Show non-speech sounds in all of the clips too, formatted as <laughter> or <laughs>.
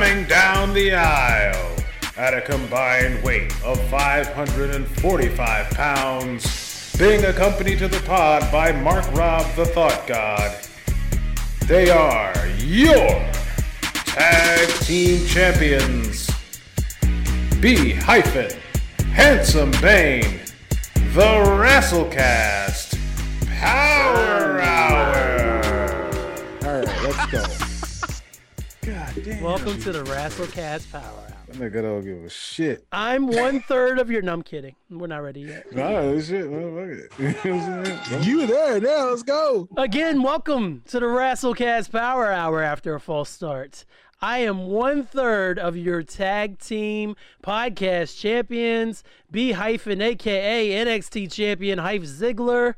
Coming down the aisle at a combined weight of 545 pounds, being accompanied to the pod by Mark Rob the Thought God. They are your tag team champions. B hyphen Handsome Bane, the Wrestlecast Power damn. Welcome to the Wrestlecast Power Hour. That nigga don't give a shit. I'm one third of your. No, I'm kidding. We're not ready yet. Nah, this shit, motherfucker. <laughs> You know what I'm saying? You there now? Let's go. Again, welcome to the Wrestlecast Power Hour after a false start. I am one third of your tag team podcast champions, B hyphen aka NXT champion Hype Ziggler.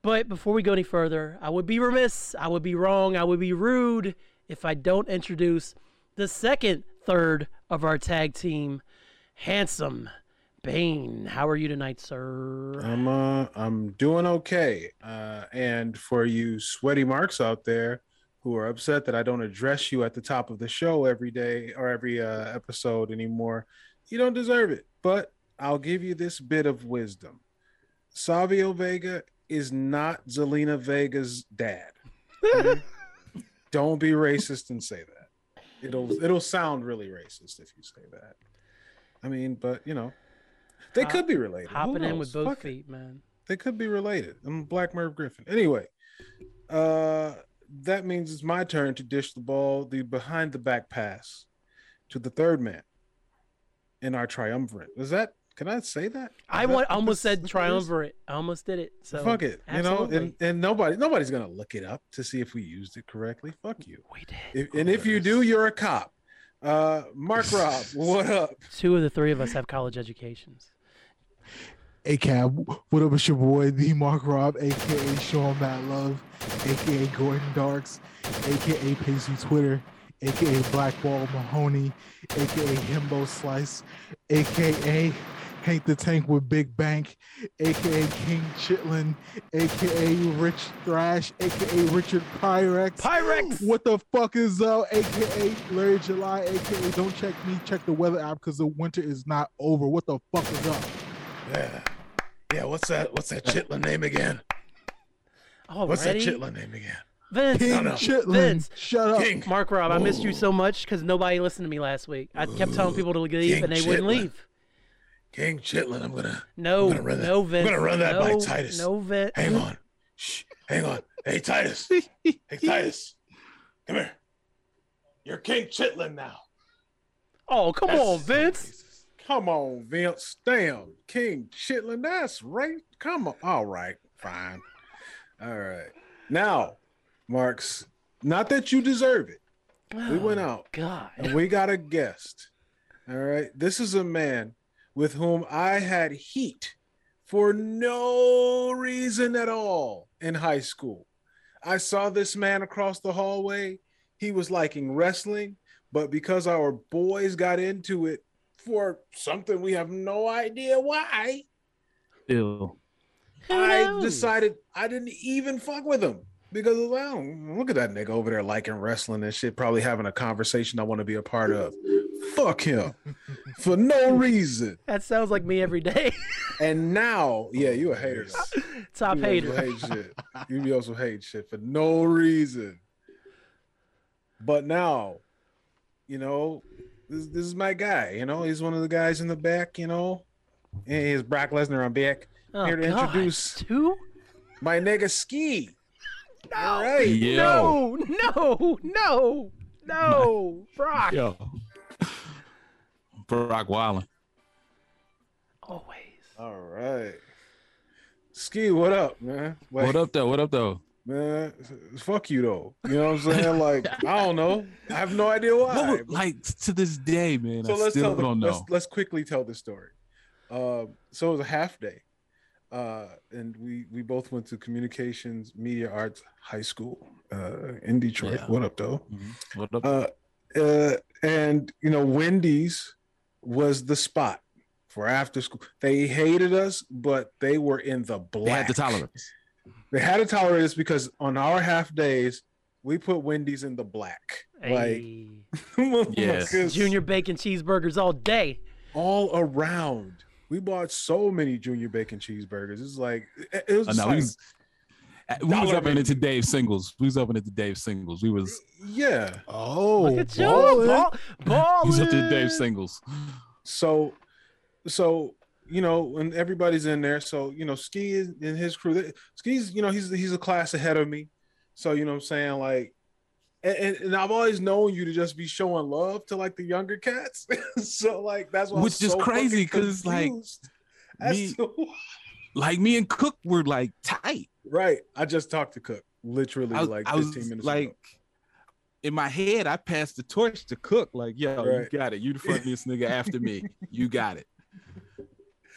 But before we go any further, I would be remiss, I would be wrong, I would be rude if I don't introduce the second third of our tag team, Handsome Bane. How are you tonight, sir? I'm uh, I'm doing okay. Uh, and for you sweaty marks out there who are upset that I don't address you at the top of the show every day or every uh, episode anymore, you don't deserve it. But I'll give you this bit of wisdom: Savio Vega is not Zelina Vega's dad. Okay? <laughs> don't be racist and say that. It'll it'll sound really racist if you say that. I mean, but you know, they Hop- could be related. Hopping in with both Fuck it feet, man. they could be related. I'm Black Merv Griffin. Anyway, uh, that means it's my turn to dish the ball, the behind the back pass, to the third man in our triumvirate. Is that? Can I say that? I that want, almost said what that is? triumvirate. I almost did it. So Fuck it, you know, and, and nobody, nobody's gonna look it up to see if we used it correctly. Fuck you. we did. If, and if you do, you're a cop. Uh, Mark Rob, <laughs> what up? Two of the three of us have college educations. Hey, Cab, what up? It's your boy, the Mark Rob, aka Sean Matt Love, aka Gordon Darks, aka Pacey Twitter, aka Blackball Mahoney, aka Himbo Slice, aka Hank the Tank with Big Bank, aka King Chitlin, aka Rich Thrash, aka Richard Pyrex. Pyrex! What the fuck is up? AKA Larry July, aka Don't Check Me, check the weather app because the winter is not over. What the fuck is up? Yeah, yeah. What's that? What's that Chitlin name again? Already? What's that Chitlin name again? Vince, King no. Chitlin, Vince. shut up. King. Mark Rob, I missed you so much because nobody listened to me last week. I kept telling people to leave King and they wouldn't leave. King Chitlin. I'm gonna. No, I'm gonna run that- no, I'm gonna run that by Titus. No, Vince. Hang on. Shh. Hang on. Hey Titus. Hey <laughs> Titus. Come here. You're King Chitlin now. Oh, come That's- on, Vince. Come on, Vince. Damn. King Chitlin. That's right. Come on. All right. Fine. All right. Now, Marks, not that you deserve it. We went Oh, out God. and we got a guest. All right. This is a man with whom I had heat for no reason at all in high school. I saw this man across the hallway. He was liking wrestling, but because our boys got into it for something we have no idea why, Ew. I decided I didn't even fuck with him because well, look at that nigga over there liking wrestling and shit, probably having a conversation I want to be a part of. Fuck him for no reason. <laughs> That sounds like me every day. <laughs> And now, yeah, you a hater. <laughs> Top You hater. also hate shit. You also hate shit for no reason. But now, you know, this, this is my guy. You know, he's one of the guys in the back. You know, and he's Brock Lesnar on back. Oh, Here to God. introduce- Two? My nigga Ski. No. All right. No, no, no, no. Brock. Yo. Brock Wallen. Always. All right. Ski, what up, man? Like, What up though? What up though? man? Fuck you though. You know what I'm saying? Like, <laughs> I don't know. I have no idea why. What would- like to this day, man. so I let's still tell the, don't let's let's quickly tell the story. Um, so it was a half day, uh, and we we both went to Communications Media Arts High School uh, in Detroit. Yeah. What up, though? Mhm. What up? Uh, uh, and you know, Wendy's was the spot for after school. They hated us, but they were in the black. they had the tolerance. They had to tolerate us because on our half days, we put Wendy's in the black. Hey. Like <laughs> Yeah. motherfuckers Junior bacon cheeseburgers all day. all around. We bought so many junior bacon cheeseburgers. It's like it, it was I just know, we like, was, uh, we was Dollar up into Dave singles. We was up into Dave singles. We was yeah. Oh, Look at you, ballin'. ball, ball we was up to Dave singles. So, so you know, and everybody's in there, so you know, Ski is and his crew. they- Ski's, you know, he's he's a class ahead of me. So you know, what I'm saying like, and, and, and I've always known you to just be showing love to like the younger cats. <laughs> so like that's why I'm Which is so crazy, fucking 'cause, like, me- to- <laughs> Like me and Cook were like tight. Right. I just talked to Cook literally I like I 15 was minutes like, ago. in my head, I passed the torch to Cook. Like, yo, Right. you got it. You the <laughs> funniest nigga after me. You got it.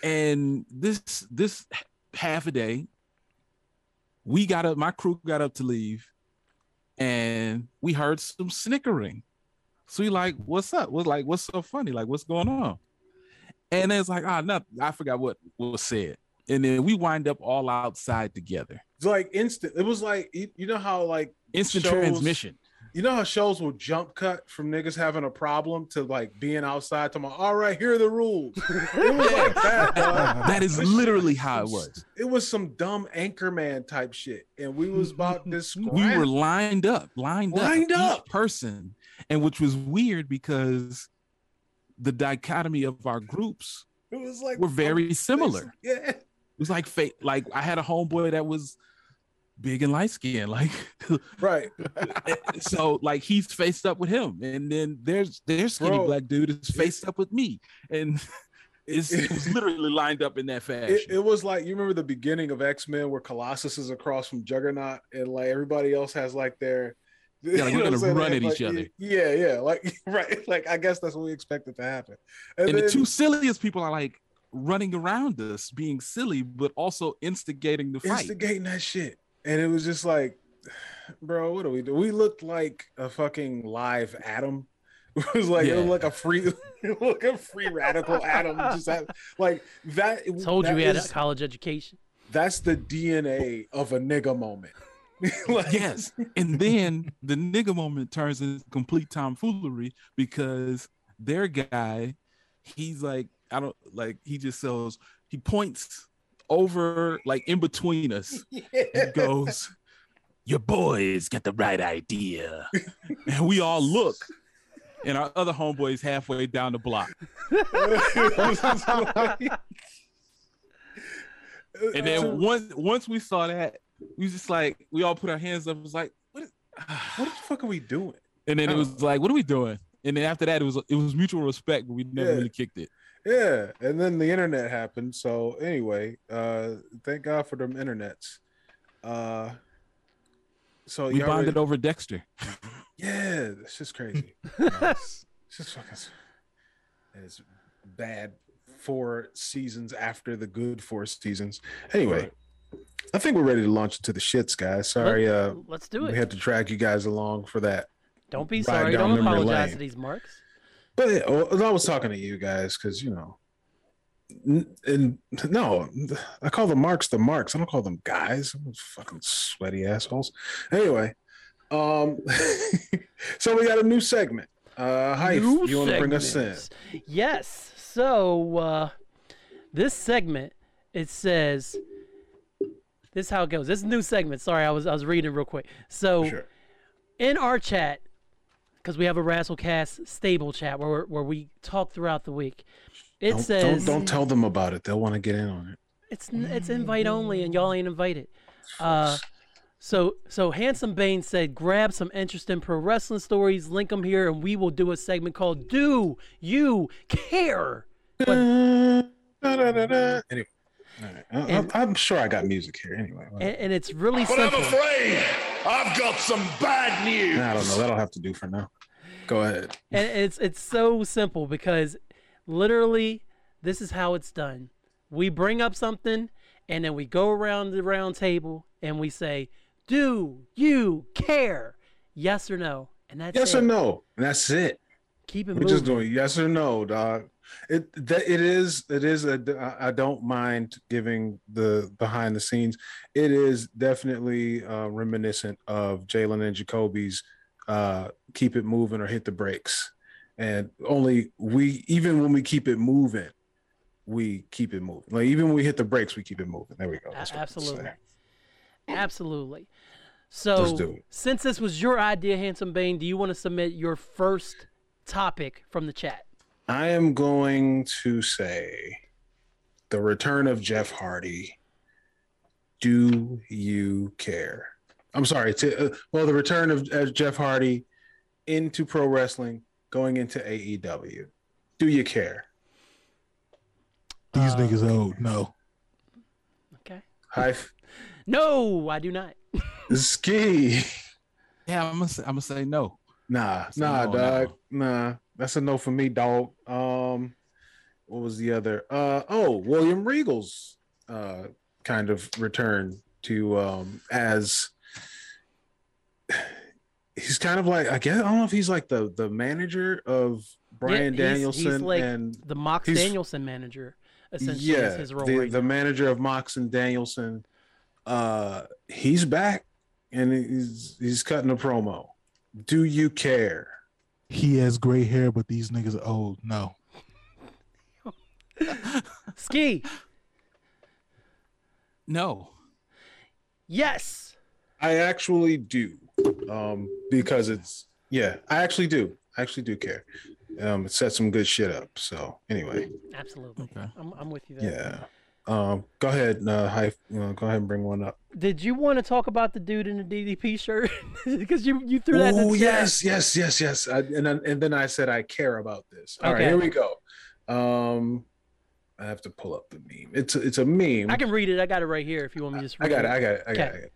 And this this half a day, we got up. My crew got up to leave, and we heard some snickering. So we like, what's up? What's like, what's so funny? Like, what's going on? And it's like, ah, nothing. I forgot what was said. And then we wind up all outside together. It's like instant. It was like you, know how like Instant shows- transmission. You know how shows will jump cut from niggas having a problem to like being outside to my all right, here are the rules. <laughs> It was like that, <laughs> that is literally how it was. It was some dumb anchorman type shit. And we was about <laughs> this We were lined up, lined, Lined up, up. person, and which was weird because the dichotomy of our groups it was like were very similar. Yeah. It was like fate. Like I had a homeboy that was big and light skinned, like <laughs> Right. so. Like he's faced up with him, and then there's there's skinny Bro, black dude is faced up with me, and <laughs> it's, it was literally lined up in that <laughs> fashion. It, it was like you remember the beginning of X-Men where Colossus is across from Juggernaut and like everybody else has like their yeah, like we're gonna what I'm saying? run at Like, each other. Yeah, yeah. Like right. Like I guess that's what we expected to happen. And, and then, the two silliest people are like running around us, being silly, but also instigating the fight. instigating that shit. And it was just like, bro, what do we do? We looked like a fucking live atom. <laughs> It was like it was like a free it was <laughs> like a free radical atom. Just had, like that. <laughs> Told you that we had a college education. That's the DNA of a nigga moment. Like, yes. And then the nigga moment turns into complete tomfoolery because their guy, he's like, I don't like, he just sells, he points over like in between us <laughs> and goes, Your boys got the right idea. and we all look. And our other homeboys halfway down the block. And then <laughs> once once we saw that, we was just like, we all put our hands up. It was like, what? Is, <sighs> what the fuck are we doing? and then it was like, what are we doing? And then after that, it was it was mutual respect, but we never Yeah. really kicked it. Yeah, and then the internet happened. So anyway, uh thank God for them internets. Uh so We y'all bonded ready- over Dexter. Yeah, it's just crazy. <laughs> it's just fucking it's bad four seasons after the good four seasons. Anyway, I think we're ready to launch into the shits, guys. Sorry, uh Let's do it. we it. had to drag you guys along for that. Don't be sorry. Don't apologize lane. to these marks. But yeah, well, I was talking to you guys because you know, n- and no, I call the marks the marks. I don't call them guys. Those fucking sweaty assholes. Anyway, um, <laughs> so we got a new segment. Uh, Hype, New you want to bring us in? Yes. So uh, this segment it says this is how it goes. This is a new segment. Sorry, I was I was reading real quick. So Sure. in our chat, because we have a Razzlecast stable chat where where we talk throughout the week. It Don't, says don't don't tell them about it. They'll want to get in on it. it's it's invite only, and y'all ain't invited. Uh, so so handsome Bane said, grab some interesting pro wrestling stories, link them here, and we will do a segment called "Do You Care?" Da-da-da-da. <laughs> Anyway, all right. I- And- I'm, I'm sure I got music here. Anyway, And, and it's really But I'm afraid I've got some bad news. I don't know. That'll have to do for now. Go ahead. and it's it's so simple because literally this is how it's done. We bring up something and then we go around the round table and we say, "Do you care? Yes or no?" And that's Yes it. or no? And that's it. Keep it We're moving. just doing yes or no, dog. It that it is it is a I don't mind giving the behind the scenes. It is definitely uh, reminiscent of Jalen and Jacoby's uh, keep it moving or hit the brakes, and only we even when we keep it moving, we keep it moving. Like even when we hit the brakes, we keep it moving. There we go. That's absolutely. Absolutely. So, since this was your idea, Handsome Bane, do you want to submit your first topic from the chat? I am going to say the return of Jeff Hardy. Do you care? I'm sorry. To, uh, well, the return of uh, Jeff Hardy into pro wrestling, going into AEW. Do you care? These Uh, niggas old. No. Okay. Hi, <laughs> No, I do not. <laughs> ski. Yeah, I'm gonna say, I'm gonna say no. Nah, So nah, no, dog. Nah, that's a no for me, dog. Um, what was the other? Uh, oh, William Regal's uh kind of return to um as he's kind of like I guess I don't know if he's like the the manager of Brian he's- he's Danielson like and The Mox Danielson manager, essentially, yeah, is his role the, right the manager of Mox and Danielson. Uh, he's back and he's he's cutting a promo. Do you care? He has gray hair, but these niggas are old. No. Ski. No. Yes. I actually do, um, because it's yeah, I actually do. I actually do care. Um, it set some good shit up. So anyway, Absolutely. Okay. I'm, I'm with you there. yeah. Um, go ahead, uh, hi, uh, go ahead and bring one up. Did you want to talk about the dude in the DDP shirt? <laughs> Because you you threw that. Oh yes, yes, yes, yes. I, and then, and then I said I care about this. All right, Okay. here we go. Um, I have to pull up the meme. It's a, it's a meme. I can read it. I got it right here. If you want me to just I read got it. I got it. I got it. I got it.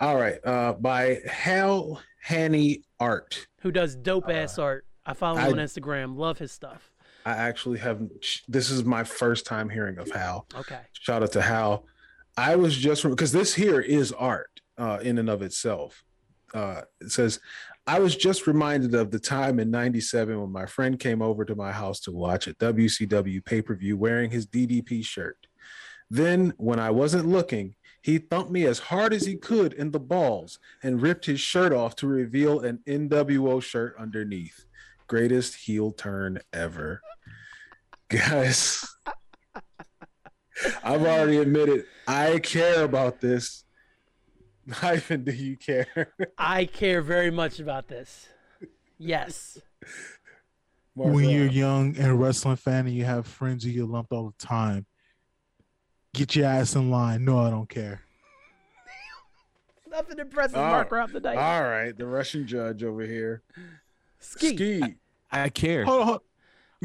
All right. Uh, by Hal Hanny Art. Who does dope ass art? I follow him I- on Instagram. Love his stuff. I actually have. This is my first time hearing of Hal. Okay. Shout out to Hal. I was just because this here is art uh, in and of itself. Uh, it says, I was just reminded of the time in 97 when my friend came over to my house to watch a WCW pay per view wearing his DDP shirt. Then, when I wasn't looking, he thumped me as hard as he could in the balls and ripped his shirt off to reveal an NWO shirt underneath. Greatest heel turn ever. Guys, I've already admitted I care about this. <laughs> Hyphen, do you care? I care very much about this. Yes. when you're young and a wrestling fan and you have friends you get lumped all the time, get your ass in line. No, I don't care. <laughs> Nothing impresses Oh, Mark Rob tonight. All right, the Russian judge over here. Ski. Ski. I care. Hold on, hold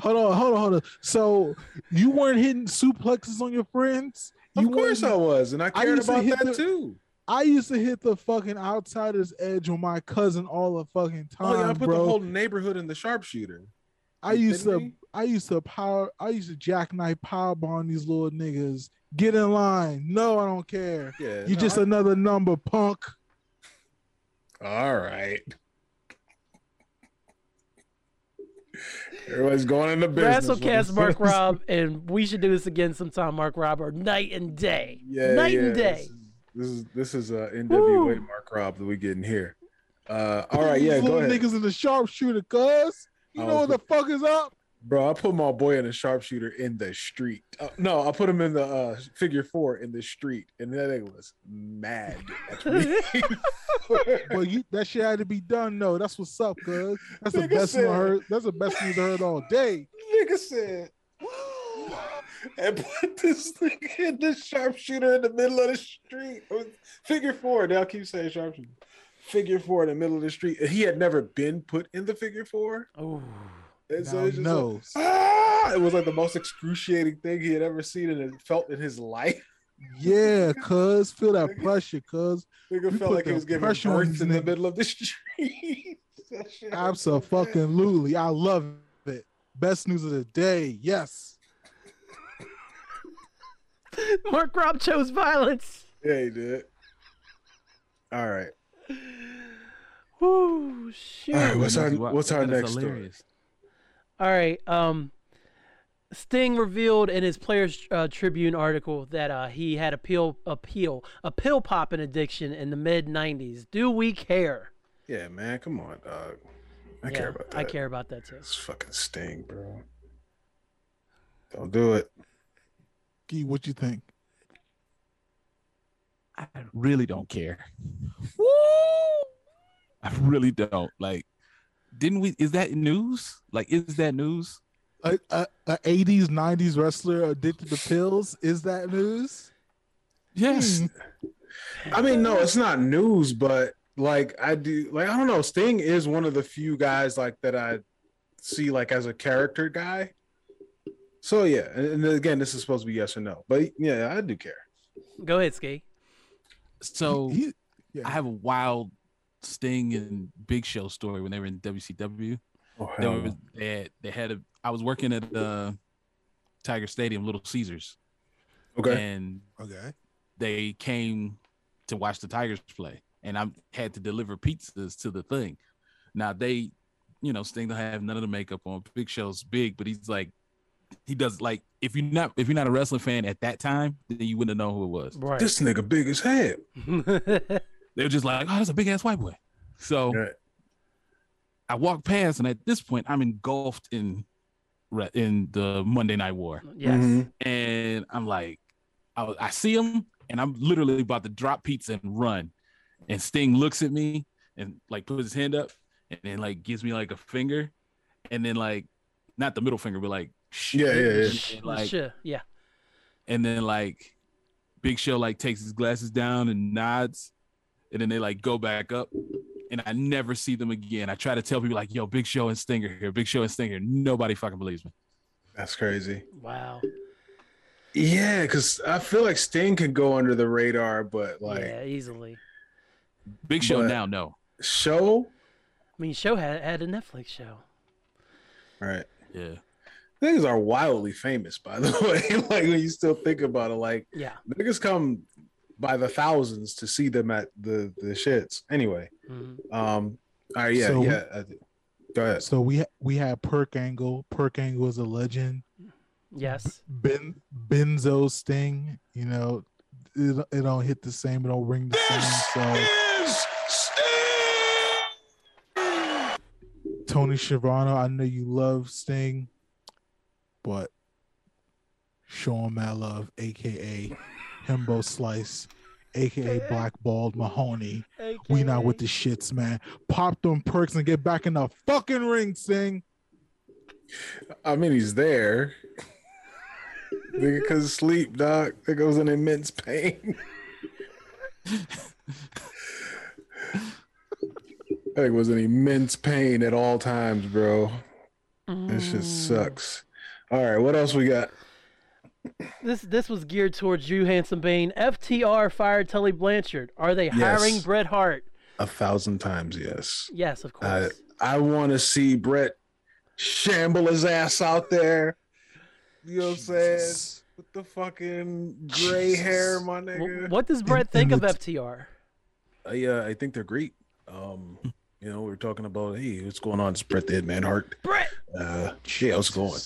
hold on, hold on, hold on. So you weren't hitting suplexes on your friends? You Of course I was, and I I cared used to about hit that the- too. I used to hit the fucking outsider's edge on my cousin all the fucking time, Oh yeah, I put bro. the whole neighborhood in the sharpshooter. I You used kidding to me? I used to power I used to jackknife powerbomb these little niggas. Get in line. No, I don't care. Yeah, You no, just I- another number, punk. all right. Everybody's going into business. with WrestleCast this. <laughs> Mark Rob, and we should do this again sometime, Mark Rob, or night and day. Yeah, night yeah, and day. This is this is uh, NWA Woo. Mark Rob that we getting here. Uh, all right, yeah, These go little ahead, niggas in the sharpshooter, cuz. You I know what the fuck is up? Bro. I put my boy in a sharpshooter in the street. Uh, no, I put him in the uh, figure four in the street, and that nigga was mad at. Well, <laughs> you that shit had to be done though. That's what's up, cuz. That's the Nigga best news I heard. That's the best news I heard all day. nigga said, <gasps> and put this nigga in the sharpshooter in the middle of the street. Figure four. Now keep saying sharpshooter. Figure four in the middle of the street. He had never been put in the figure four. Ooh. And so Now it's he just like, knows. ah! it was like the most excruciating thing he had ever seen and felt in his life. Yeah, cuz feel that pressure, cuz. Nigga We felt like he was giving pressure birth in the niggas. middle of the <laughs> street. That shit was so bad. Absolutely. I love it. Best news of the day. Yes. <laughs> Mark Rob chose violence. Yeah, he did. All right. Woo, shoot. All right, what's our what's our that is next story? Hilarious. All right. Um, Sting revealed in his Players uh, Tribune article that uh, he had a pill, a pill, a pill popping addiction in the mid '90s. Do we care? Yeah, man, come on, dog. I Yeah, care about that. I care about that too. It's fucking sting, bro. Don't do it. Gee, what you think? I really don't care. Woo! I really don't. Like, didn't we? Is that news? Like, is that news? A, a, a 80s, 90s wrestler addicted to pills? Is that news? Yes. Hmm. I mean, no, it's not news, but like I do, like I don't know. Sting is one of the few guys like that I see like as a character guy. So yeah, and, and again, this is supposed to be yes or no, but yeah, I do care. Go ahead, Ski. So He- yeah. I have a wild Sting and Big Show story when they were in WCW. Oh, They, were, they, had, they had a. I was working at uh, Tiger Stadium, Little Caesars, okay. and okay. they came to watch the Tigers play, and I had to deliver pizzas to the thing. Now they, you know, Sting don't have none of the makeup on. Big Show's big, but he's like, he does like if you're not if you're not a wrestling fan at that time, then you wouldn't know who it was. Right. This nigga big as hell. <laughs> They were just like, oh, that's a big ass white boy. So Right. I walked past, and at this point, I'm engulfed in in the Monday Night War, yes. Mhm. and I'm like, I, I see him, and I'm literally about to drop pizza and run, and Sting looks at me and like puts his hand up, and then like gives me like a finger, and then like not the middle finger, but like shh, Yeah, yeah, yeah. and, like Sure. Yeah. and then like Big Show like takes his glasses down and nods, and then they like go back up, and I never see them again. I try to tell people like, "Yo, Big Show and Stinger here, Big Show and Stinger." Nobody fucking believes me. That's crazy. Wow. Yeah, because I feel like Sting can go under the radar, but like yeah, easily. Big Show But- now, no. show, I mean, show had had a Netflix show. right? Yeah, Niggas are wildly famous, by the <laughs> way. like when you still think about it, like Yeah. niggas come by the thousands to see them at the the shits. Anyway, Mhm. um, all right, yeah, So- yeah. uh, go ahead. So we ha- we had Perk Angle. Perk Angle is a legend. Yes. Ben Benzo Sting. You know, it, it don't hit the same. It don't ring the same. So Tony Schiavone, I know you love Sting, but Sean Malove, aka Himbo Slice, aka Blackballed Mahoney. We not with the shits, man. Pop them perks and get back in the fucking ring, Sting. I mean, he's there. Nigga couldn't sleep, doc. Nigga was in immense pain. I think was an immense pain at all times, bro. This shit Mm. sucks. All right, what else we got? This this was geared towards you, Handsome Bane. FTR fired Tully Blanchard. Are they hiring Yes. Bret Hart? A thousand times, yes. Yes, of course. I I want to see Bret shamble his ass out there. You know what I'm saying? Jesus. With the fucking gray hair, my W- nigga. what does Bret in think of FTR? I uh, I think they're great. Um, you know, we were talking about, hey, what's going on? It's Bret the Hitman Hart. Bret. Uh, yeah, how's it going?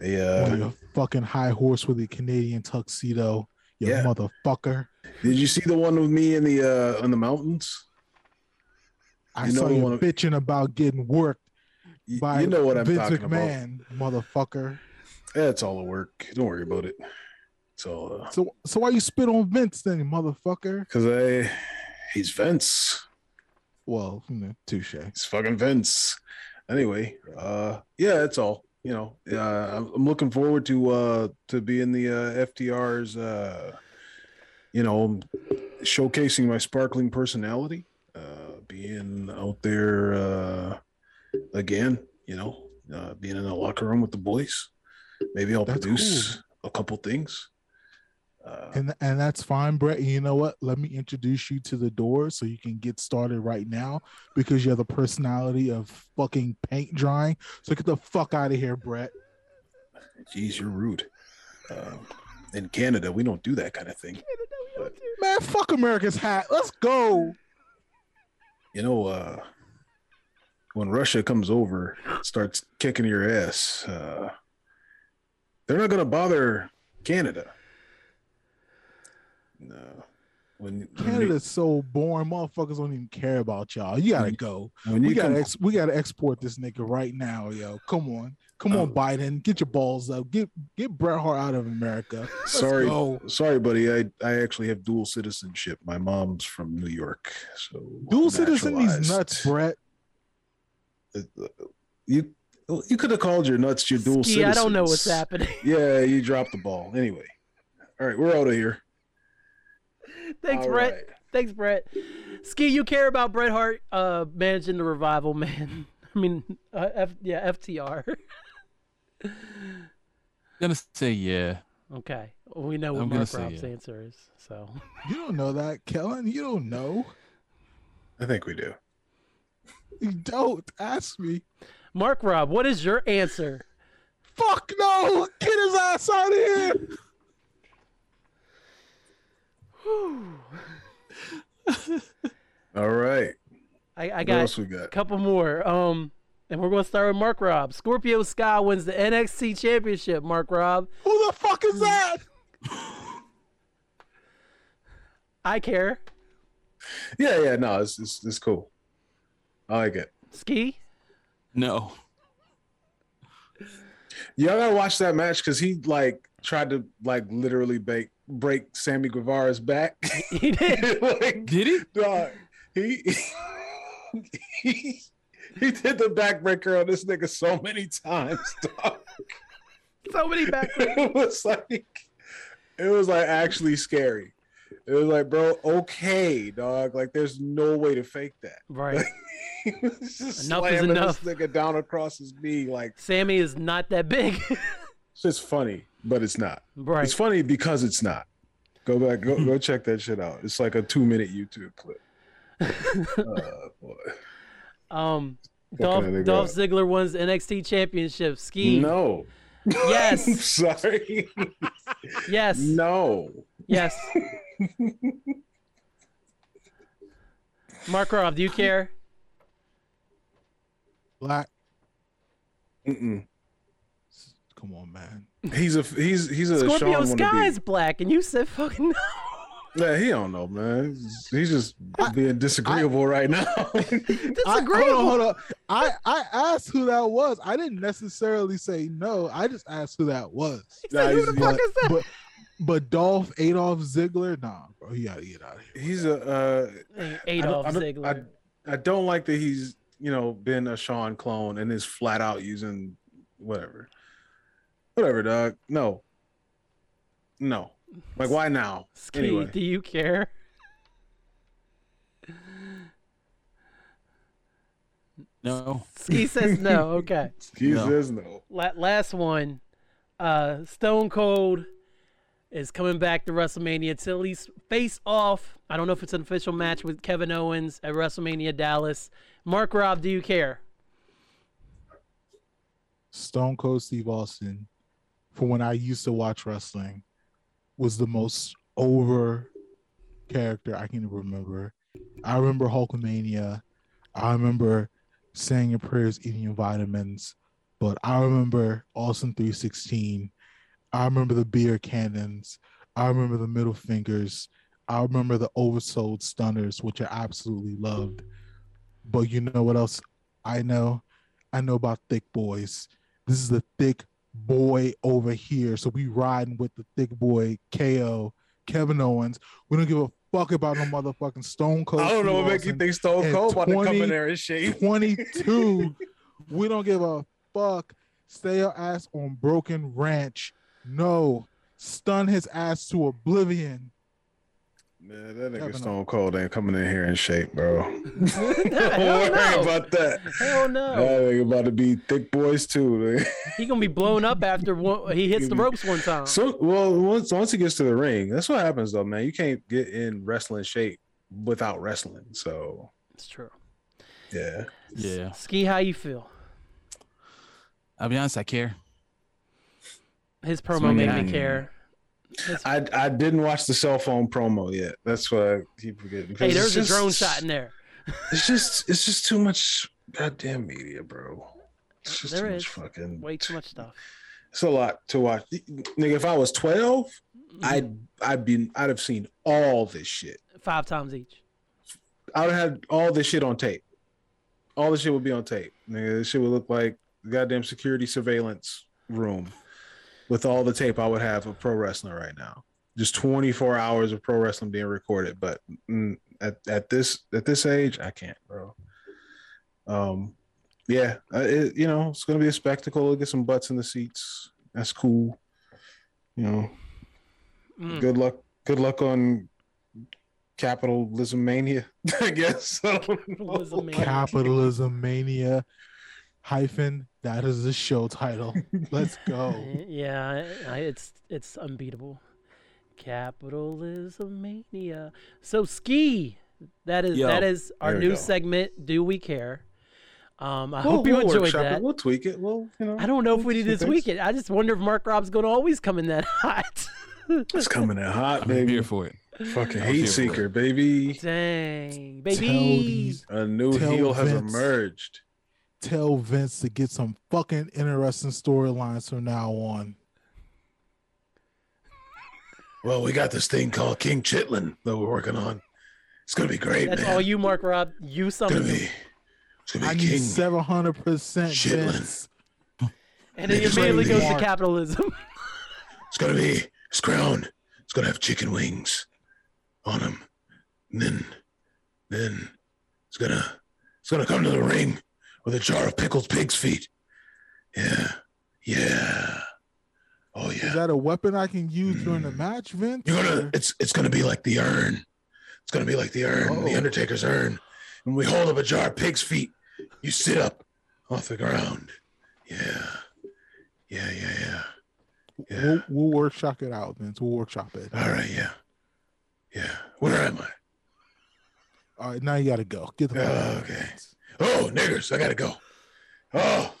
Hey, Oh, uh, you fucking high horse with a Canadian tuxedo, you Yeah. motherfucker. did you see the one with me in the uh on the mountains? I You saw you one- bitching about getting worked Y- by you know what I'm Vince talking about. McMahon, motherfucker. Yeah, it's all a work. Don't worry about it. So, uh, So, so why you spit on Vince then, motherfucker? because I, he's Vince. Well, you know, touche. It's fucking Vince. Anyway, uh, yeah, that's all. You know, uh, I'm, looking forward to uh to being the uh, FTR's uh, you know, showcasing my sparkling personality, uh, being out there uh again. You know, uh, being in the locker room with the boys. Maybe I'll That's produce a couple things. Uh, And and that's fine, Bret. You know what? Let me introduce you to the door so you can get started right now because you have the personality of fucking paint drying. So get the fuck out of here, Bret. geez, you're rude. Uh, in Canada, we don't do that kind of thing. Man, fuck America's hat. Let's go. you know, uh, when Russia comes over, starts kicking your ass, uh, They're not gonna bother Canada. No. When, when you, Canada's so boring. Motherfuckers don't even care about y'all. You gotta go. when We gotta ex- we gotta export this nigga right now, yo. Come on. Come on, Oh. Biden. Get your balls up. Get get Bret Hart out of America. Let's sorry, go. sorry, buddy. I I actually have dual citizenship. My mom's from New York, so Dual citizen these nuts, Bret. Uh, uh, you you could have called your nuts your dual Ski, citizens. I don't know what's happening. Yeah, you dropped the ball. Anyway, all right, we're out of here. Thanks, All Bret. right. Thanks, Bret. Ski, you care about Bret Hart uh, managing the revival, man. <laughs> I mean, uh, F- yeah, FTR. <laughs> gonna say yeah. okay, we know what I'm Mark Rob's yeah. answer is. So You don't know that, Kellen. You don't know. I think we do. You don't ask me. Mark Rob, what is your answer? Fuck no! Get his ass out of here! <laughs> All right. I, I What got else we a couple more. Um, and we're gonna start with Mark Rob. Scorpio Sky wins the TNT Championship. Mark Rob, Who the fuck is that? I care. Yeah, yeah. No, it's it's, it's cool. I like it. Ski, No. Y'all gotta watch that match because he like tried to like literally break break Sammy Guevara's back. <laughs> he did. <laughs> like, Did he? dog, he, he he did the backbreaker on this nigga so many times. Dog. so many <laughs> back. it was like it was like actually scary. It was like, bro, okay, dog. Like, there's no way to fake that. Right. Was just Enough is enough. This nigga down across his knee, like Sammy is not that big. it's just funny, but it's not. right. It's funny because it's not. Go back, go go <laughs> check that shit out. It's like a two minute YouTube clip. <laughs> uh, boy. Um, Dolph, Dolph. Ziggler wins NXT Championship. Ski. No. <laughs> I'm Yes. sorry. Yes. No. Yes. Mark Rob, do you care? Black. Mm-mm. Come on, man. He's a he's he's a Scorpio Sean Sky wannabe. is black, and you said fucking no. Yeah, he don't know, man. He's, he's just being disagreeable right now. <laughs> <laughs> I, Disagreeable. hold on, hold on. I, I asked who that was. I didn't necessarily say no. I just asked who that was. He said, Nah, who the fuck But, is that? but, but Dolph Adolf Ziggler, nah, bro, he gotta get out of here. he's a uh, Hey, I don't- Adolf I don't- Ziggler. I don't like that he's you know been a Sean clone and is flat out using whatever, whatever, dog. No, no. Like why now? Ski, anyway. do you care? No. Ski says no. Okay. <laughs> He No. says no. La- last one. Uh, Stone Cold is coming back to WrestleMania to at least face off. I don't know if it's an official match with Kevin Owens at WrestleMania Dallas. Mark Rob, do you care? Stone Cold Steve Austin, from when I used to watch wrestling, was the most over character I can remember. I remember Hulkamania. I remember saying your prayers, eating your vitamins. But I remember Austin 316. I remember the beer cannons. I remember the middle fingers. I remember the oversold stunners, which I absolutely loved. But you know what else I know? I know about thick boys. This is the thick boy over here. So we riding with the thick boy KO, Kevin Owens. We don't give a fuck about no motherfucking Stone Cold. I don't know what make you think Stone Cold about to come in there and shape. 22. <laughs> we don't give a fuck. Stay your ass on Broken Ranch. No. Stun his ass to oblivion. Man, that nigga Kevin oh. Stone Cold ain't coming in here in shape, bro. <laughs> <laughs> Don't Hell worry no. about that. Hell no. That nigga about to be thick boys too. <laughs> He gonna be blown up after one, he hits the ropes one time. So well, once once he gets to the ring, that's what happens though, man. You can't get in wrestling shape without wrestling. So It's true. yeah, Yeah. Ski, how you feel? I'll be honest, I care. His promo made me out. care. I I didn't watch the cell phone promo yet. That's what I keep forgetting. hey, there's a it's drone shot in there. It's just it's just too much goddamn media, bro. It's just There too is. much fucking. Way too much stuff. It's a lot to watch. Nigga, if I was 12, Mm-hmm. I'd I'd be I'd have seen all this shit. Five times each. I would have all this shit on tape. All this shit would be on tape. Nigga, this shit would look like goddamn security surveillance room with all the tape I would have of pro wrestling right now. Just 24 hours of pro wrestling being recorded. But mm, at, at this at this age, I can't, bro. Um, yeah, uh, it, you know, it's gonna be a spectacle. We'll get some butts in the seats. That's cool. You know, Mm. good luck. Good luck on capitalism mania. <laughs> I guess. I. Capitalism mania. Capitalism mania hyphen. That is the show title. <laughs> Let's go. Yeah, I, I, it's it's unbeatable. Capitalism mania. So ski. That is Yo, that is our new go. segment. Do we care? Um, I We'll- hope you we'll enjoyed workshop it. We'll tweak it. We'll, you know. I don't know if we need to some tweak it. I just wonder if Mark Rob's going to always come in that <laughs> hot. It's coming in hot, I'm baby. here for it. Fucking I'm heat seeker, baby. Dang, baby. these, A new Tell heel has emerged. Tell Vince to get some fucking interesting storylines from now on. Well, we got this thing called King Chitlin that we're working on. It's gonna be great, That's man. all you, Mark Rob. You something. It's gonna be. It's gonna I be need King. seven hundred percent Chitlin. And then he immediately goes be- to capitalism. <laughs> It's gonna be his crown. It's gonna have chicken wings on him. And then, then it's gonna, it's gonna come to the ring with a jar of pickled pig's feet. Yeah, yeah. Oh yeah. Is that a weapon I can use during the mm. match, Vince? You're gonna. It's it's gonna be like the urn. It's gonna be like the urn, the Oh. Undertaker's urn. When we hold up a jar of pig's feet, you sit up off the ground. Yeah, yeah, yeah, yeah. Yeah. We'll, we'll workshop it out, Vince. We'll workshop it. All right, yeah, yeah. Where am I? All right, now you gotta go. Get the fuck oh, out of here, Okay. Oh, niggers! I gotta go. Oh,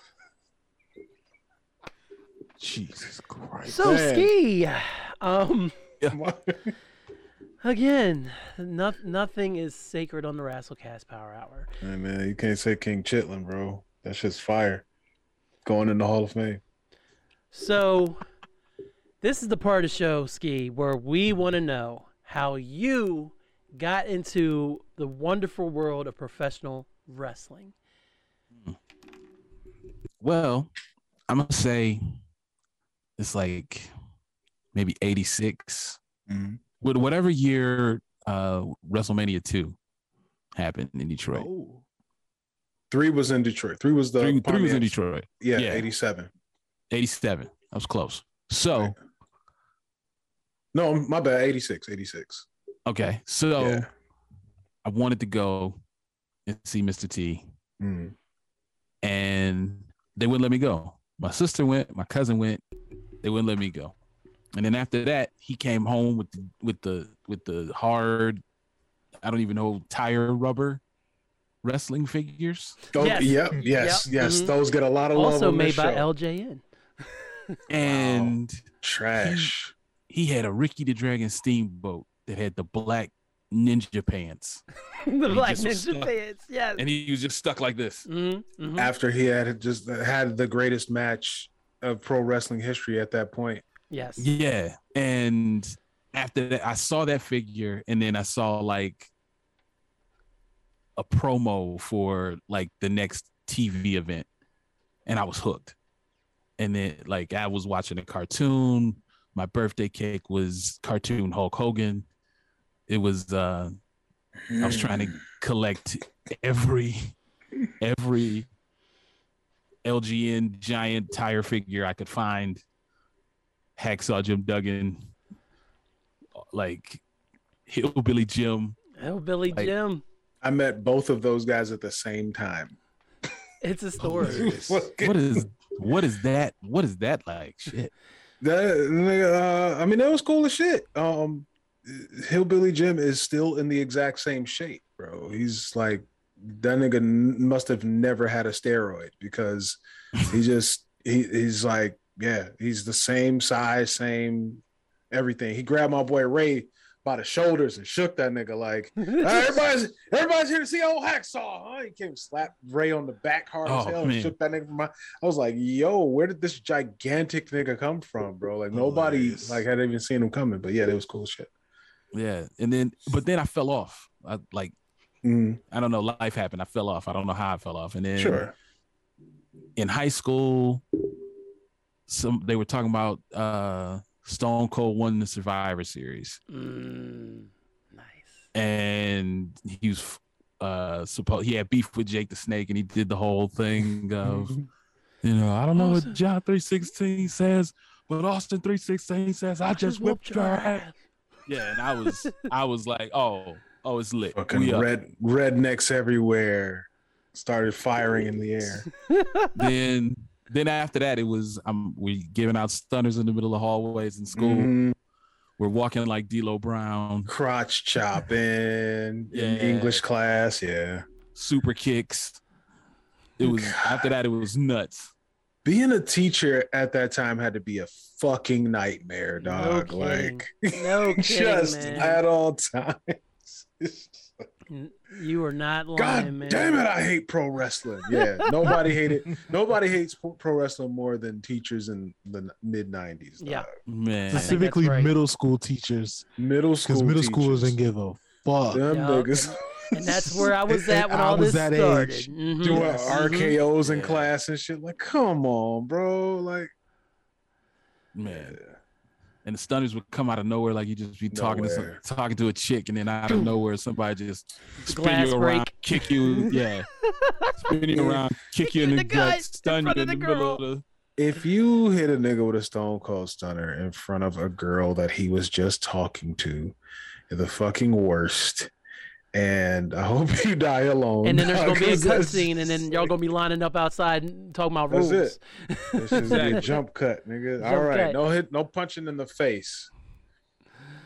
Jesus Christ. So Man. ski. Um, <laughs> again, no, nothing is sacred on the Rasslecast Power Hour. Hey, man, you can't say King Chitlin, bro. That shit's fire. Going in the Hall of Fame. So, this is the part of the show, Ski, where we want to know how you got into the wonderful world of professional wrestling. Well, I'm gonna say it's like maybe 86. Mhm. With whatever year uh WrestleMania 2 happened in Detroit. Oh. Three was in Detroit. Three was the three, three was in Detroit. Yeah, Yeah. 87. 87. I was close. So, Right. No, my bad. 86. 86. okay. So Yeah. I wanted to go and see Mr. T Mm. and they wouldn't let me go. My sister went, my cousin went, they wouldn't let me go. And then after that, he came home with the with the with the hard, I don't even know, tire rubber wrestling figures. Oh, Yes. Yep. Yes. Yep. Yes. Mhm. Those get a lot of love. Also made by show. LJN. <laughs> And Trash. he had a Ricky the Dragon Steamboat that had the black ninja pants. <laughs> the Black Ninja stuck. Pants. Yes. And he was just stuck like this. Mm-hmm, mm-hmm. After he had just had the greatest match of pro wrestling history at that point. Yes. Yeah. And after that, I saw that figure, and then I saw like a promo for like the next TV event, and I was hooked. And then like I was watching a cartoon. My birthday cake was cartoon Hulk Hogan. It was uh I was trying to collect every every LJN giant tire figure I could find. Hacksaw Jim Duggan, like Hillbilly Jim. Hillbilly Like- Jim. I met both of those guys at the same time. It's a <laughs> story. hilarious. <laughs> What is what is that? What is that like? Shit. That uh, I mean, that was cool as shit. Um, Hillbilly Jim is still in the exact same shape, bro. He's like that nigga must have never had a steroid because <laughs> he just he, he's like yeah, he's the same size, same everything. He grabbed my boy Ray by the shoulders and shook that nigga like <laughs> everybody's everybody's here to see old hacksaw. Huh? He came slap Ray on the back hard as Oh, hell and man. shook that nigga from my. I was like, yo, where did this gigantic nigga come from, bro? Like oh, nobody Hilarious. like had even seen him coming, but yeah, that was cool shit. Yeah, and then but then I fell off. I like Mm, I don't know. Life happened. I fell off. I don't know how I fell off. And then sure. in high school, some they were talking about uh Stone Cold won the Survivor Series, Mm, nice. and he was uh supposed he had beef with Jake the Snake, and he did the whole thing of <laughs> you know I don't know what John three sixteen says, but Austin three sixteen says I just whipped your ass. Yeah, and I was I was like, oh oh, it's lit. Fucking We up. red rednecks everywhere started firing in the air. <laughs> then then after that it was um we giving out stunners in the middle of hallways in school. Mhm. We're walking like D'Lo Brown, Crotch chopping in English class. Yeah. super kicks. It was after that it was nuts. Being a teacher at that time had to be a fucking nightmare, No dog. kidding. like No <laughs> kidding, just man. at all times. <laughs> You are not lying, God man. damn it, I hate pro wrestling. Yeah, nobody hated <laughs> nobody hates pro- pro wrestling more than teachers in the mid '90s. Yeah. Man. Specifically, right. middle school teachers, middle school because middle schoolers teachers, didn't give a fuck. them Yup. niggas And that's where I was <laughs> at when I all was this that started. age. Mhm. doing Yes. RKO's in Yeah. class and shit. Like, come on, bro. Like, Man. And the stunners would come out of nowhere, like you just be talking to some, talking to a chick, and then out of <clears throat> nowhere somebody just spin Glass you around, kick you, yeah, <laughs> spin you around, kick you in, In the, the gut, gut, stun you in the, the middle of the. if you hit a nigga with a stone cold stunner in front of a girl that he was just talking to, you're the fucking worst. And I <laughs> hope you die alone. And then there's <laughs> gonna be a that's- cutscene, and then y'all gonna be lining up outside and talking about That's rules. it. This is a <laughs> jump cut, nigga. All Jump right, cut. no hit, no punching in the face.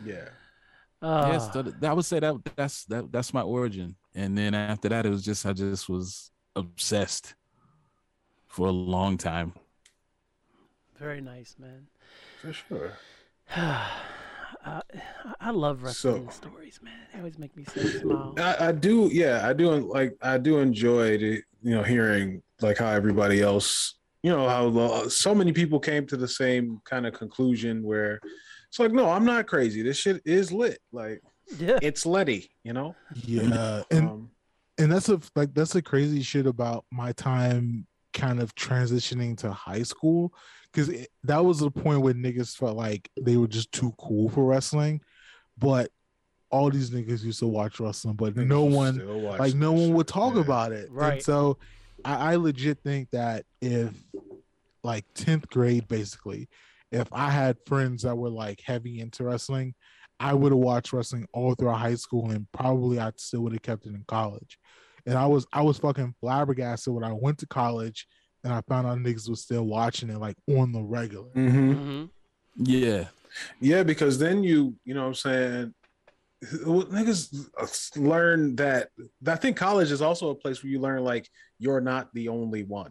Yeah. Uh, yes, that, I would say that that's that that's my origin. And then after that, it was just I just was obsessed for a long time. very nice, man. For sure. <sighs> <sighs> <sighs> I, I love wrestling So- stories, man. They always make me so smile. I, I do, yeah, I do like I do enjoy the you know hearing like how everybody else, you know, how the, so many people came to the same kind of conclusion where it's like, no, I'm not crazy. This shit is lit. Like Yeah. it's Letty, you know. Yeah, and Um, and that's a like that's the crazy shit about my time kind of transitioning to high school because that was the point where niggas felt like they were just too cool for wrestling but all these niggas used to watch wrestling but niggas no one like no one would talk Yeah. about it Right. and so I, I legit think that if like 10th grade basically if i had friends that were like heavy into wrestling i would have watched wrestling all throughout high school and probably i still would have kept it in college and i was i was fucking flabbergasted when i went to college and i found out niggas was still watching it like on the regular Mhm. hmm Yeah, Yeah, because then you, you know what I'm saying, niggas learn that I think college is also a place where you learn like you're not the only one.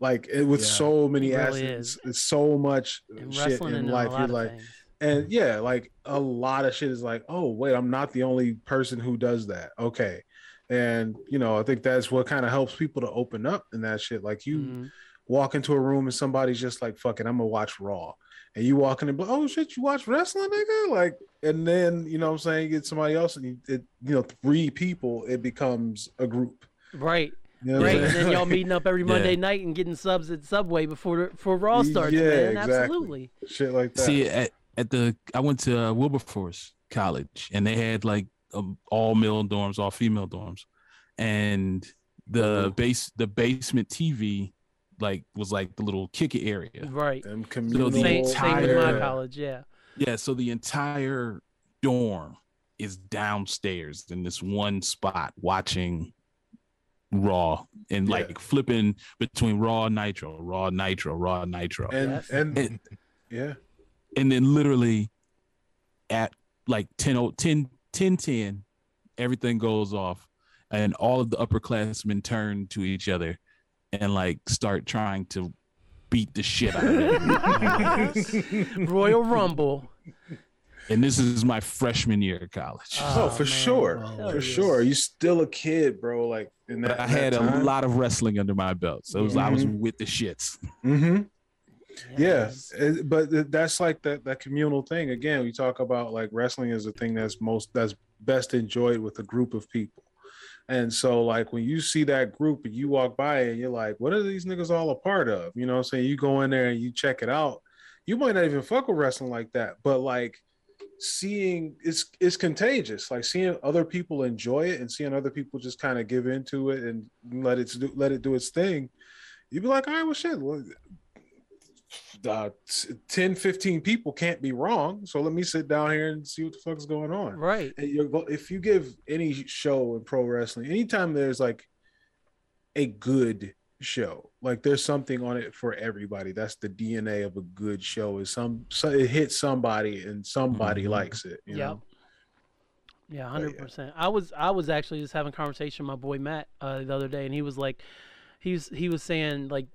Like it, with Yeah. so many It really aspects, it's so much And shit in life. You're like, things. and yeah, like a lot of shit is like, oh wait, I'm not the only person who does that. Okay, and you know, I think that's what kind of helps people to open up in that shit. Like you Mhm. walk into a room and somebody's just like, "Fucking, I'm gonna watch Raw," and you walk in and be, "Oh shit, you watch wrestling, nigga!" Like, and then you know what I'm saying, you get somebody else, and you, it, you know, three people, it becomes a group. Right. You know Right. And then y'all meeting up every <laughs> Yeah. Monday night and getting subs at Subway before before Raw starts, Yeah, man. exactly. Absolutely. shit like that. See, at, at the I went to uh, Wilberforce College, and they had like all male dorms, all female dorms, and the Mhm. base the basement TV like was like the little kicker area. Right. them the communal. Same, same with my entire- college, yeah. Yeah, so the entire dorm is downstairs in this one spot watching Raw and Yeah. like flipping between Raw Nitro, Raw Nitro, Raw Nitro. and Yes. and And- yeah, and then literally at like 10 o- 10 10 10 everything goes off and all of the upperclassmen turn to each other and like start trying to beat the shit out of it <laughs> Royal Rumble. and this is my freshman year of college. Oh, Oh, for man. sure, Hell for yes. sure. You still a kid, bro. Like in that. but I had a lot of wrestling under my belt, so it was, I was with the shits. Mm-hmm. Yeah, it- but that's like that that communal thing. Again, we talk about like wrestling is a thing that's most that's best enjoyed with a group of people. And so, like when you see that group and you walk by and you're like, "What are these niggas all a part of?" You know, what I'm saying you go in there and you check it out. You might not even fuck with wrestling like that, but like seeing it's it's contagious. Like seeing other people enjoy it and seeing other people just kind of give into it and let it do, let it do its thing. You'd be like, "All right, well, shit." Well, uh, t- 10 15 people can't be wrong so let me sit down here and see what the fuck is going on Right. And you're if you give any show in pro wrestling anytime there's like a good show like there's something on it for everybody that's the dna of a good show is some so it hits somebody and somebody Mhm. likes it you Yep. know Yeah, But hundred yeah. percent. I was I was actually just having a conversation with my boy Matt uh, the other day, and he was like, he was he was saying like,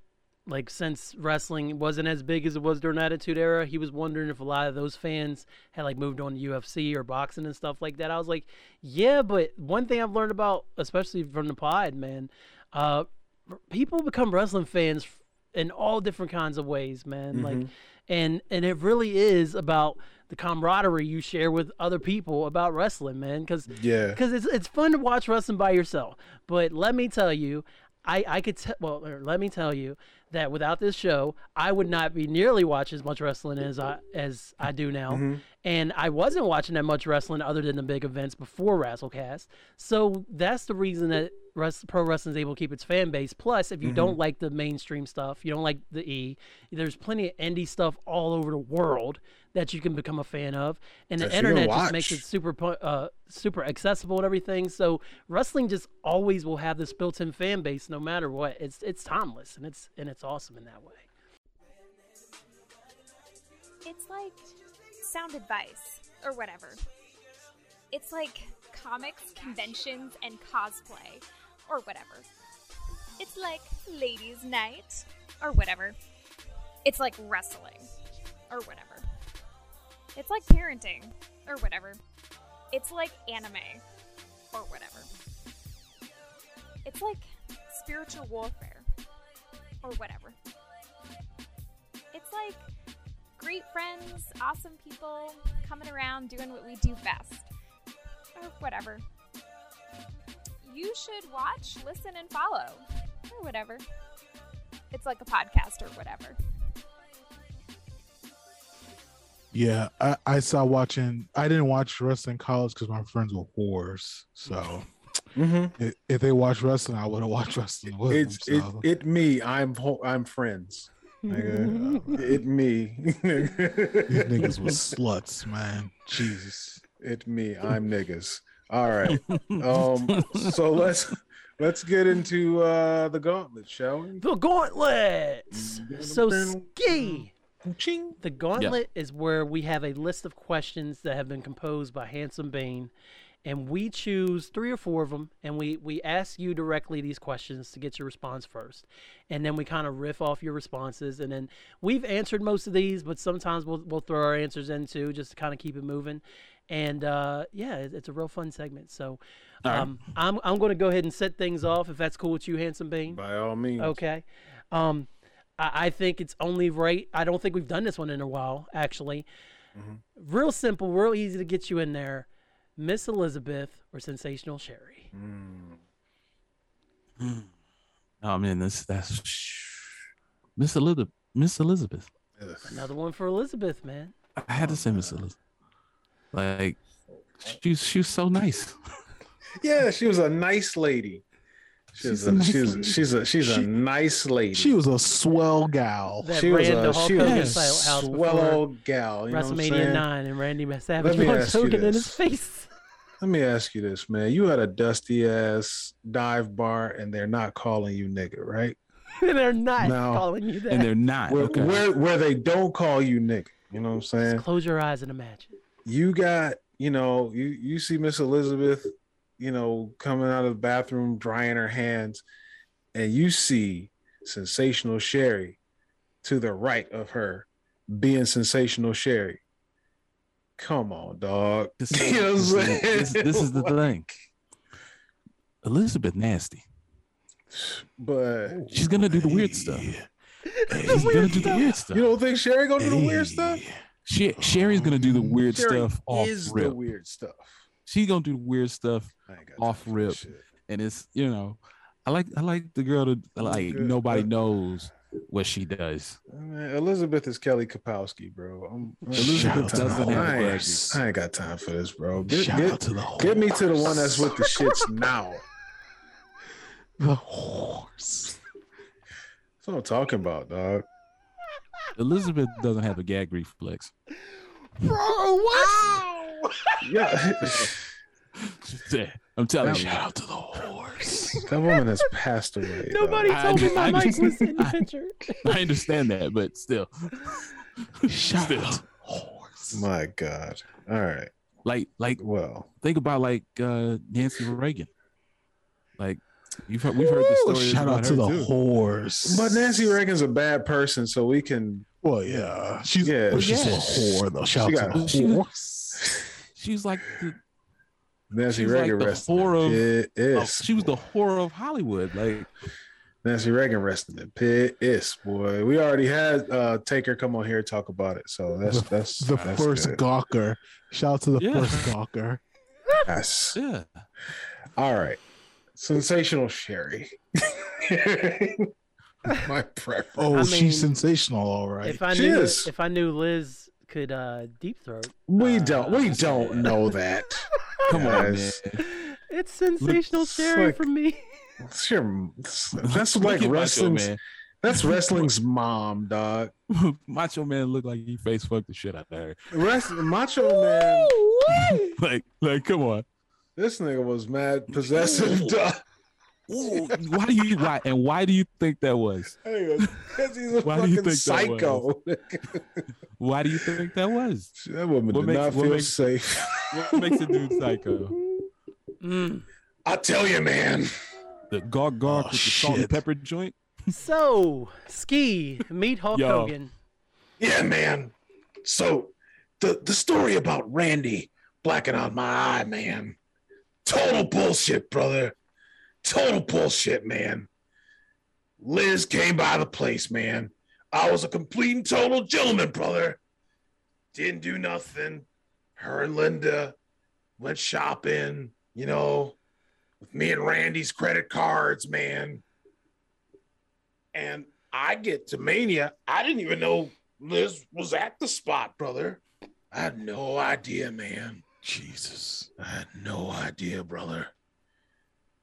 like since wrestling wasn't as big as it was during Attitude Era, he was wondering if a lot of those fans had like moved on to UFC or boxing and stuff like that. I was like, yeah, but one thing I've learned about, especially from the pod, man, uh, people become wrestling fans in all different kinds of ways, man. Like, and and it really is about the camaraderie you share with other people about wrestling, man. Because yeah because it's it's fun to watch wrestling by yourself. But let me tell you, I I could tell well, er, let me tell you that without this show, I would not be nearly watching as much wrestling as I as I do now. Mm-hmm. And I wasn't watching that much wrestling other than the big events before Wrestlecast. So that's the reason that rest, pro wrestling is able to keep its fan base. Plus, if you mm-hmm. don't like the mainstream stuff, you don't like the E, there's plenty of indie stuff all over the world that you can become a fan of. And the That internet just makes it super uh, super accessible and everything. So wrestling just always will have this built-in fan base, no matter what. It's it's timeless and it's and it's awesome in that way. It's like sound advice or whatever. It's like comics, conventions, and cosplay or whatever. It's like ladies' night or whatever. It's like wrestling or whatever. It's like parenting or whatever. It's like anime or whatever. It's like spiritual warfare or whatever. It's like great friends, awesome people coming around doing what we do best. Or whatever. You should watch, listen, and follow. Or whatever. It's like a podcast or whatever. Yeah, I, I saw watching. I didn't watch wrestling in college because my friends were whores. So mm-hmm. i- if they watch wrestling, I would have watched wrestling with it's them. it, So. it me i'm i'm friends nigga. <laughs> it me These <laughs> niggas was sluts, man. Jesus. it me i'm niggas all right <laughs> um so let's let's get into uh the gauntlet shall we The gauntlet. So ski. Ching. The gauntlet is where we have a list of questions that have been composed by Handsome Bane, and we choose three or four of them, and we we ask you directly these questions to get your response first, and then we kind of riff off your responses, and then we've answered most of these, but sometimes we'll we'll throw our answers in too, just to kind of keep it moving, and uh, yeah, it's a real fun segment. So, All right. um, I'm I'm going to go ahead and set things off if that's cool with you, Handsome Bane. by all means Okay. Um, I, I think it's only right. I don't think we've done this one in a while, actually. Mm-hmm. Real simple, real easy to get you in there. Miss Elizabeth or Sensational Sherry? Mm. Mm. Oh man, this that's Miss Elizabeth. Miss Elizabeth. Another one for Elizabeth, man. I had to say Miss Elizabeth. Like she's she was so nice. <laughs> yeah she was a nice lady she's, She's a, a nice she's, lady. she's a she's a She- nice lady She was a swell gal. That she was a, the Hulk she was a swell old gal you know what I'm WrestleMania 9 and Randy Savage me punched Hogan in his face. Let me ask you this, man. You had a dusty ass dive bar and they're not calling you nigga, right? <laughs> they're not No. calling you that. And they're not. Where, okay. where where they don't call you nigga. You know what I'm Just saying? close your eyes and imagine. You got, you know, you you see Miss Elizabeth, you know, coming out of the bathroom drying her hands, and you see sensational Sherry to the right of her being sensational Sherry. Come on, dog. This, <laughs> You know this is- this- this is the <laughs> thing. Elizabeth nasty. But She's gonna do the weird stuff. Hey, She's gonna do the weird stuff. you don't think Sherry gonna do the weird stuff? She, Sherry's gonna do the weird Sherry stuff off is rip. the weird stuff. She's gonna do the weird stuff, I ain't got Off time for that rip. and it's you know, I like I like the girl to like Good. nobody knows what she does. Man, Elizabeth is Kelly Kapowski, bro. I'm, Elizabeth doesn't have. I ain't, I ain't got time for this, bro. Get, Shout get, out to the horse. get me to the one that's with the shits now. <laughs> the horse. That's what I'm talking about, dog. Elizabeth doesn't have a gag reflex. Bro, what? Yeah, <laughs> I'm telling you. Shout out to the horse. that woman has passed away. Nobody I told me my I mic was in the I- picture. I understand that, but still, Shout Still. out to the horse. My God. All right. like like Well, think about like uh Nancy Reagan. Like you've heard, we've heard the Ooh, story. Shout out to the horse. but Nancy Reagan's a bad person, so we can. Well, yeah, she's Yeah. yeah, she's Yeah. a whore though. Shout She out got to She the was- horse. She's like the, Nancy She's like Reagan the rested whore of- in oh, she was the horror of Hollywood. Like Nancy Reagan rested in piss, boy. We already had uh Taker come on here and talk about it, so that's The- that's The that's first good. gawker. Shout out to the Yeah. first gawker. Yes. yeah, All right. Sensational Sherry. <laughs> My preference. Oh, I mean, she's sensational, all right. If I She knew, is. if I knew Liz could uh, deep throat, We uh, don't we don't <laughs> know that. come on, man. It's sensational It's Sherry like- for me. <laughs> Sure, that's Look like at Macho man. that's wrestling's mom, dog. <laughs> Macho man looked like he face fucked the shit out of her. Rest, Macho Man, Like, like, come on. this nigga was mad possessive, dog. Ooh, <laughs> why do you why and why do you think that was? Because he's a Why do you fucking think that psycho. <laughs> Why do you think that was? that woman What did makes- not what feel makes- safe. What makes a dude psycho? Mm. I tell you, man. The garg garg Oh, with the salt and pepper joint. <laughs> So, Ski, meet Hulk Yo. Hogan. Yeah, man. So the the story about Randy blacking out my eye, man. Total bullshit, brother. Total bullshit, man. Liz came by the place, man. I was a complete and total gentleman, brother. Didn't do nothing. Her and Linda went shopping, you know, with me and Randy's credit cards, man. And I get to Mania. I didn't even know Liz was at the spot, brother. I had no idea, man. Jesus. I had no idea, brother.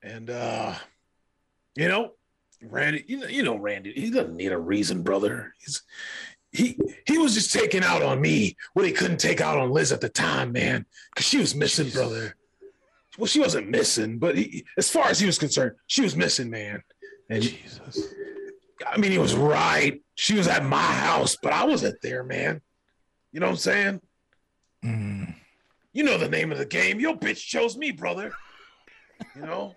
And uh, you know, Randy, you know, you know Randy, he doesn't need a reason, brother. He's he he was just taking out on me what he couldn't take out on Liz at the time, man. Cause she was missing, brother. Well, she wasn't missing, but he, as far as he was concerned, she was missing, man. And Jesus. I mean, he was right. She was at my house, but I wasn't there, man. You know what I'm saying? Mm. You know the name of the game. Your bitch chose me, brother. You know?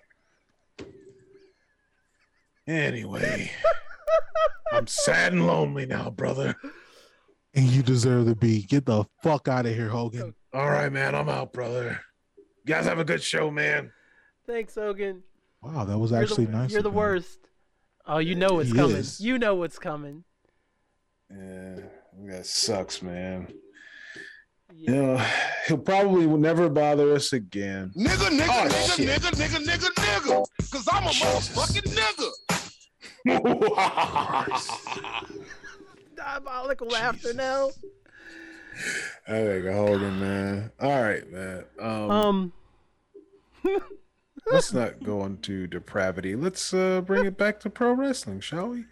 Anyway, <laughs> I'm sad and lonely now, brother. And you deserve to be. Get the fuck out of here, Hogan. All right, man. I'm out, brother. You guys have a good show, man. Thanks, Hogan. Wow, that was You're actually the, nice. You're the of him. worst. Oh, you know what's He coming. is. You know what's coming. Yeah, that sucks, man. Yeah. You know, he'll probably never bother us again. Nigga, nigga, Oh, nigga, shit. nigga, nigga, nigga, nigga. Cause I'm a motherfucking nigga. Diabolical laughter now. I think Hogan, man. All right, man. Um, Um, <laughs> let's not go into depravity. Let's uh bring it back to pro wrestling, shall we?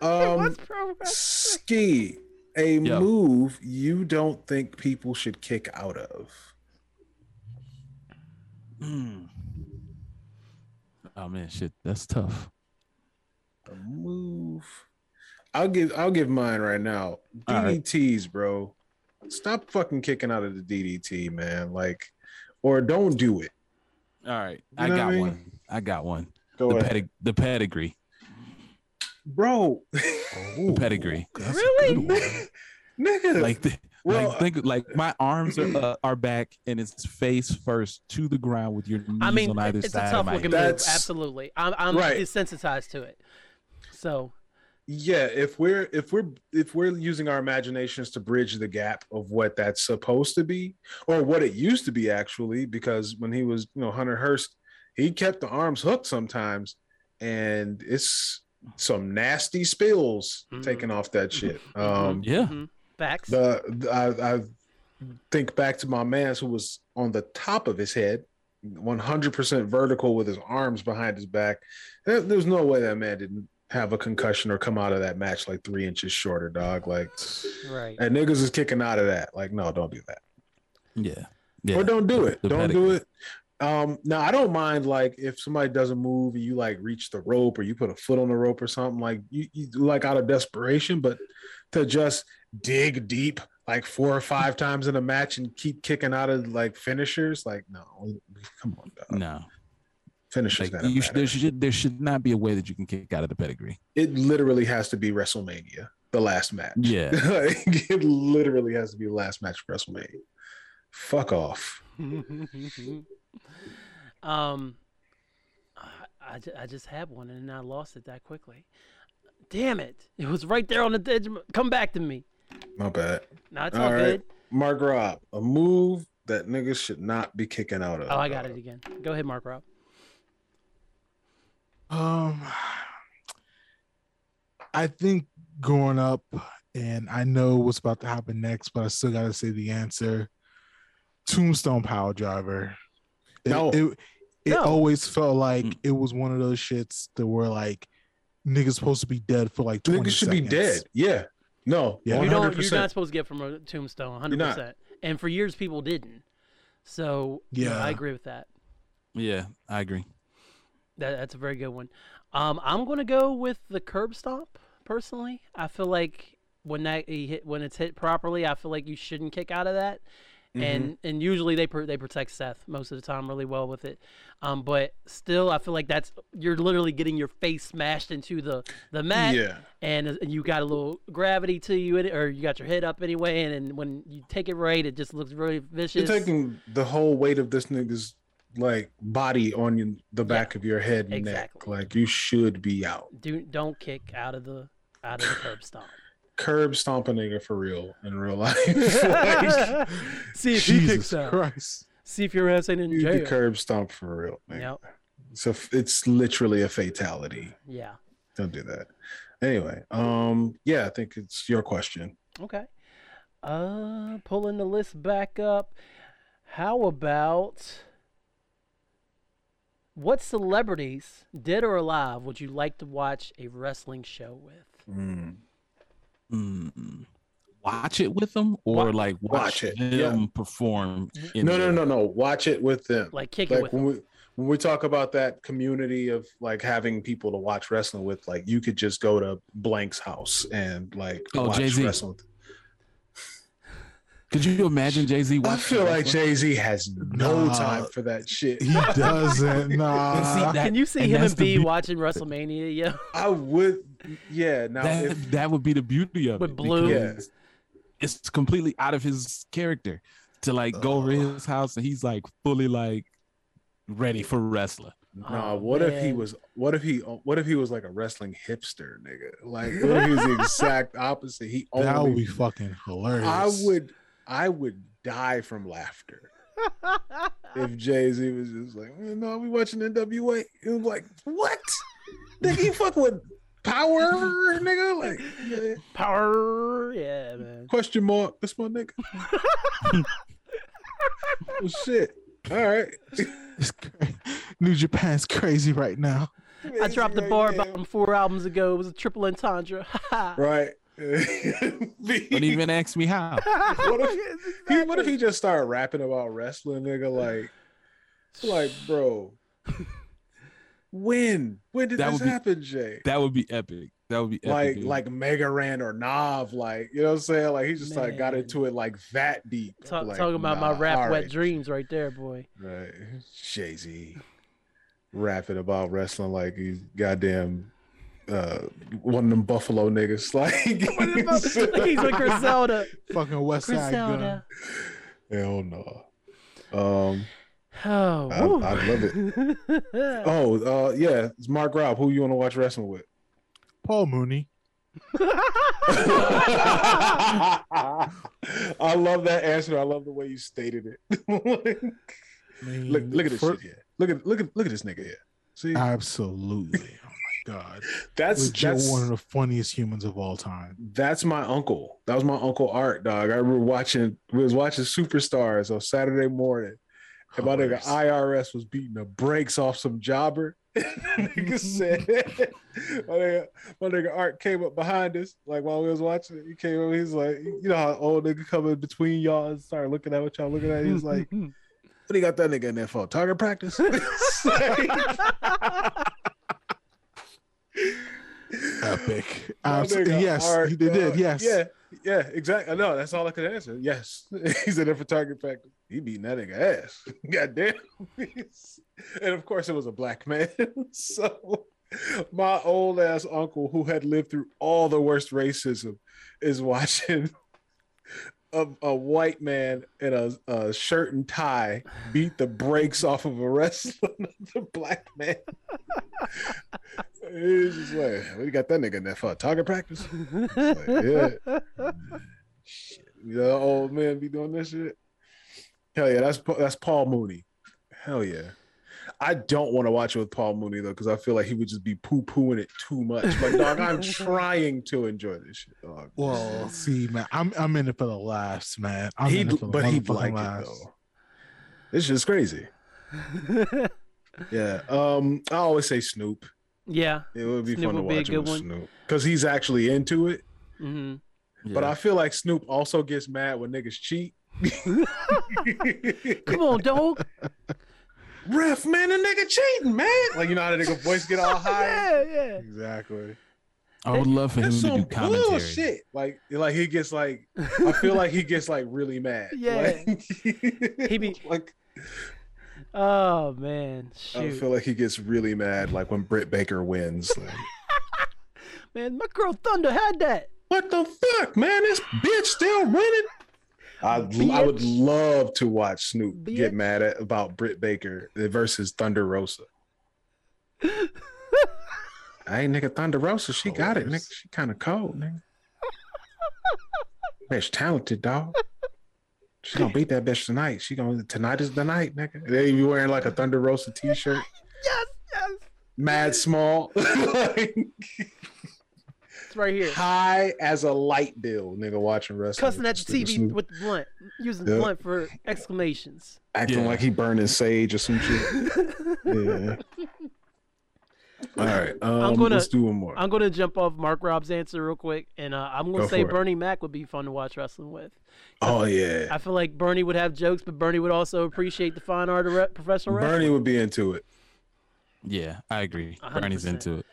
Um, what's pro wrestling? ski a Yo. move you don't think people should kick out of. Mm. Oh man, shit, that's tough. A move. I'll give I'll give mine right now. All right. DDTs, bro. Stop fucking kicking out of the DDT, man. Like, or don't do it. All right, You I know what got I mean? one. I got one. Go the, ahead, pedig- the pedigree. bro. The pedigree. Really? <laughs> Nigga, Like the Well, like think like my arms are uh, are back and it's face first to the ground with your knees I mean, on either it's a side. tough of my looking head. move. Absolutely, I'm I'm Right. desensitized to it. So yeah if we're if we're if we're using our imaginations to bridge the gap of what that's supposed to be or what it used to be actually because when he was you know Hunter Hearst he kept the arms hooked sometimes and it's some nasty spills Mhm. taking off that shit um Yeah. mhm. facts. the, the I, I think back to my man who was on the top of his head 100% vertical with his arms behind his back there, there's no way that man didn't have a concussion or come out of that match like three inches shorter dog like right. and niggas is kicking out of that like no don't do that Yeah. Yeah. or don't do it The don't do it um now i don't mind like if somebody doesn't move and you like reach the rope or you put a foot on the rope or something like you, you do like out of desperation but to just dig deep like four or five times in a match and keep kicking out of like finishers like no we- <laughs> we- come on dog. No. Finishers Like, gotta you should, there should there should not be a way that you can kick out of the pedigree. it literally has to be wrestlemania the last match Yeah. <laughs> like, it literally has to be the last match of wrestlemania fuck off <laughs> um, I, I, I just had one and I lost it that quickly. Damn it! It was right there on the edge. Come back to me. my bad No, it's All all, right. good. Mark Rob, a move that niggas should not be kicking out of. Oh, I got it again. Go ahead, Mark Rob. Um, I think growing up, and I know what's about to happen next, but I still gotta say the answer. Tombstone Piledriver. It, No. it, it No. always felt like Mm. it was one of those shits that were like niggas supposed to be dead for like 20 Niggas should be dead. Yeah. No. Yeah. You don't, you're not supposed to get from a tombstone. 100%. And for years, people didn't. So yeah, Yeah. I agree with that. Yeah, I agree. That that's a very good one. Um, I'm gonna go with the curb stomp. Personally, I feel like when that he hit, when it's hit properly, I feel like you shouldn't kick out of that. Mm-hmm. And and usually they they protect Seth most of the time really well with it. Um, but still, I feel like that's you're literally getting your face smashed into the the mat. Yeah. and, uh, and you got a little gravity to you, in it, or you got your head up anyway, and, and when you take it right, it just looks really vicious. You're taking the whole weight of this nigga's like body on the back of your head and exactly. neck. Like you should be out. Do don't kick out of the out of the curb <laughs> stomp. Curb stomp a nigga for real in real life. <laughs> like, See if he Jesus kicks out. Christ. See if your ass ain't in you jail. curb stomp for real. Man. Yep. So it's literally a fatality. Yeah. Don't do that. Anyway, um, yeah, I think it's your question. Okay. Uh, pulling the list back up. How about what celebrities, dead or alive, would you like to watch a wrestling show with? Mm. Mm. Watch it with them or Wa- like watch, watch it, them yeah. perform. In No, no, the- no, no. Watch it with them. Like kick it with when them. we when we talk about that community of like having people to watch wrestling with, like you could just go to Blank's house and like Oh, watch Jay-Z. wrestling. Could you imagine Jay Z? I feel like Jay Z has no Nah. time for that shit. He doesn't. <laughs> Nah. see, that- Can you see him and the B beau- watching WrestleMania? Yeah. I would, yeah. Now, that, if, that would be the beauty of With it. Blue. because It's completely out of his character to like go over his house and he's like fully like ready for wrestler. nah, Oh, what if he was? What if he? What if he was like a wrestling hipster nigga? Like, what if he was the <laughs> exact opposite? He only. that would be fucking hilarious. I would, I would die from laughter <laughs> if Jay Z was just like, "Eh, "No, we watching NWA." It was like, "What? nigga, you fuck with power, nigga?" Like, yeah. <laughs> Power. Yeah, man. question mark. That's my nigga. <laughs> well, shit. All right. New Japan's crazy right now. I dropped the bar about four albums ago. It was a triple entendre. Right. <laughs> Don't even ask me how. <laughs> what if he what if he just started rapping about wrestling, nigga? Like, like, bro, when when did That this be- happen, Jay? That would be epic. That would be epic. like dude. like Mega Ran or Nav, like you know what I'm saying? Like he just like got into it like that deep. Talk, Like, talking about my rap all wet right, dreams right there, boy. Right, Jay Z rapping about wrestling like he's goddamn uh one of them Buffalo niggas. <laughs> Like, like he's with Griselda. Fucking Westside Gunn. Hell no. Um. Oh, I- I love it. <laughs> Oh, uh, yeah. It's Mark Rob. Who you want to watch wrestling with? Paul Mooney. <laughs> I love that answer. I love the way you stated it. I mean, look, look at this for- shit here. Look at look at look at this nigga here. See, Absolutely. God. that's Legit that's one of the funniest humans of all time. that's my uncle. That was my uncle Art, dog. I remember watching. We was watching Superstars on Saturday morning, and my nigga IRS was beating the brakes off some jobber. <laughs> nigga said, <laughs> my nigga, my nigga Art came up behind us, like while we was watching it. He came up, he's like, you know how old nigga coming between y'all and start looking at what y'all looking at. He's like, <laughs> what do you got that nigga in there for? Target practice? <laughs> Epic. My Abs- nigga yes, Art, he did. Yes. Yeah, yeah, exactly. No, that's all I could answer. Yes. He's in there for target practice. He beating that nigga ass. <laughs> Goddamn. <laughs> and of course it was a black man. so my old ass uncle who had lived through all the worst racism is watching a, a white man in a, a shirt and tie beat the brakes off of a wrestler, another black man. He's just like, what you got that nigga in there for? Target practice? Like, yeah. Shit. You know, old man be doing this shit. Hell yeah, that's that's Paul Mooney. Hell yeah. I don't want to watch it with Paul Mooney though, because I feel like he would just be poo pooing it too much. But dog, I'm <laughs> trying to enjoy this shit, dog. Well, see, man, I'm I'm in it for the laughs, man. I'm He'd, in it for the but he'd like it though. It's just crazy. <laughs> Yeah. Um, I always say Snoop. Yeah. It would be Snoop fun to be watch it good with one. Snoop because he's actually into it. hmm But I feel like Snoop also gets mad when niggas cheat. <laughs> Come on, dog. Ref, man, the nigga cheating, man. Like you know how the nigga voice get all <laughs> high. yeah, yeah. Exactly. I would love for him to do some commentary. bullshit. Like, like he gets like, I feel like he gets like really mad. <laughs> Yeah. Like, He be- like, Oh man, I feel like he gets really mad, like when Britt Baker wins. Like, <laughs> man. My girl Thunder had that. what the fuck, man? This bitch still winning. I, I would love to watch Snoop Bitch. get mad at about Britt Baker versus Thunder Rosa. <laughs> Hey, nigga, Thunder Rosa, she got it, nigga. She kind of cold, nigga. bitch, talented, dog. She gonna beat that bitch tonight. She gonna tonight is the night, nigga. They be wearing like a Thunder Rosa t-shirt, <laughs> Yes, yes. mad small, <laughs> like, It's right here. high as a light bill, nigga. Watching wrestling, Cussing at the TV with the blunt, using the blunt for exclamations. acting Yeah. like he burning sage or some shit. <laughs> Yeah. All right, <laughs> um, gonna- let's do one more. I'm gonna jump off Mark Rob's answer real quick, and uh, I'm gonna Go say for it. Bernie Mac would be fun to watch wrestling with. oh yeah, I feel like Bernie would have jokes, but Bernie would also appreciate the fine art of re- professional wrestling. Bernie would be into it. Yeah, I agree. A hundred Bernie's into it.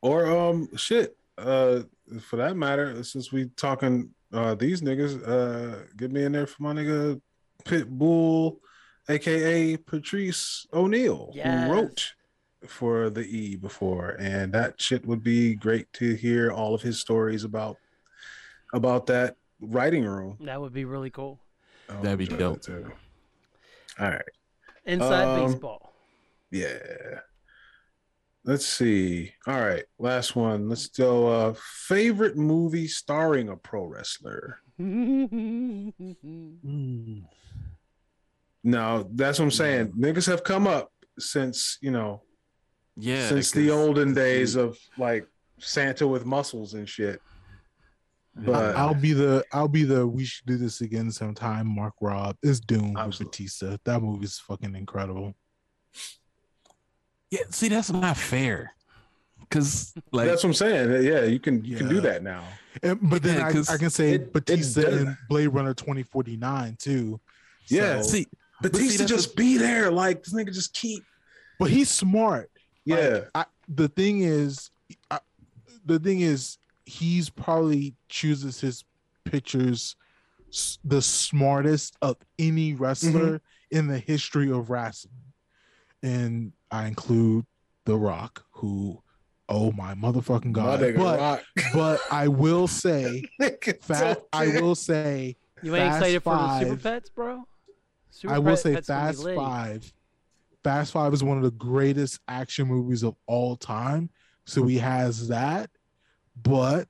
Or um shit. Uh for that matter, since we talking uh these niggas, uh get me in there for my nigga Pitbull, aka Patrice O'Neal, Yes. who wrote for the E before. And that shit would be great to hear all of his stories about about that writing room. That would be really cool. I would That'd be enjoy dope. that too. All right. Inside Um, baseball. Yeah. Let's see. All right, last one. Let's go. Uh, favorite movie starring a pro wrestler. <laughs> Mm. No, that's what I'm saying. Niggas have come up since you know, Yeah, since the olden days of like Santa with muscles and shit. But I'll be the I'll be the we should do this again sometime. Mark Rob is Doom with Batista. That movie's fucking incredible. Yeah, see, that's not fair. Cause like that's what I'm saying. Yeah, you can you can do that now. And, but then Yeah, I, 'cause I can say it- it Batista does- in Blade Runner 2049 too. Yeah. So- see, but see, Batista that's just be there. Like this nigga just keep. but he's smart. Like, Yeah. I, the thing is, I, the thing is, he's probably chooses his pictures s- the smartest of any wrestler in the history of wrestling, and I include The Rock, who Oh my motherfucking god! nigga But but I will <laughs> say, Nigga fast, I will say, You ain't Fast excited for the Super Five. Pets, bro? Super I will Pet- say Pets Fast. Five. Fast Five is one of the greatest action movies of all time. So he mm-hmm. has that, but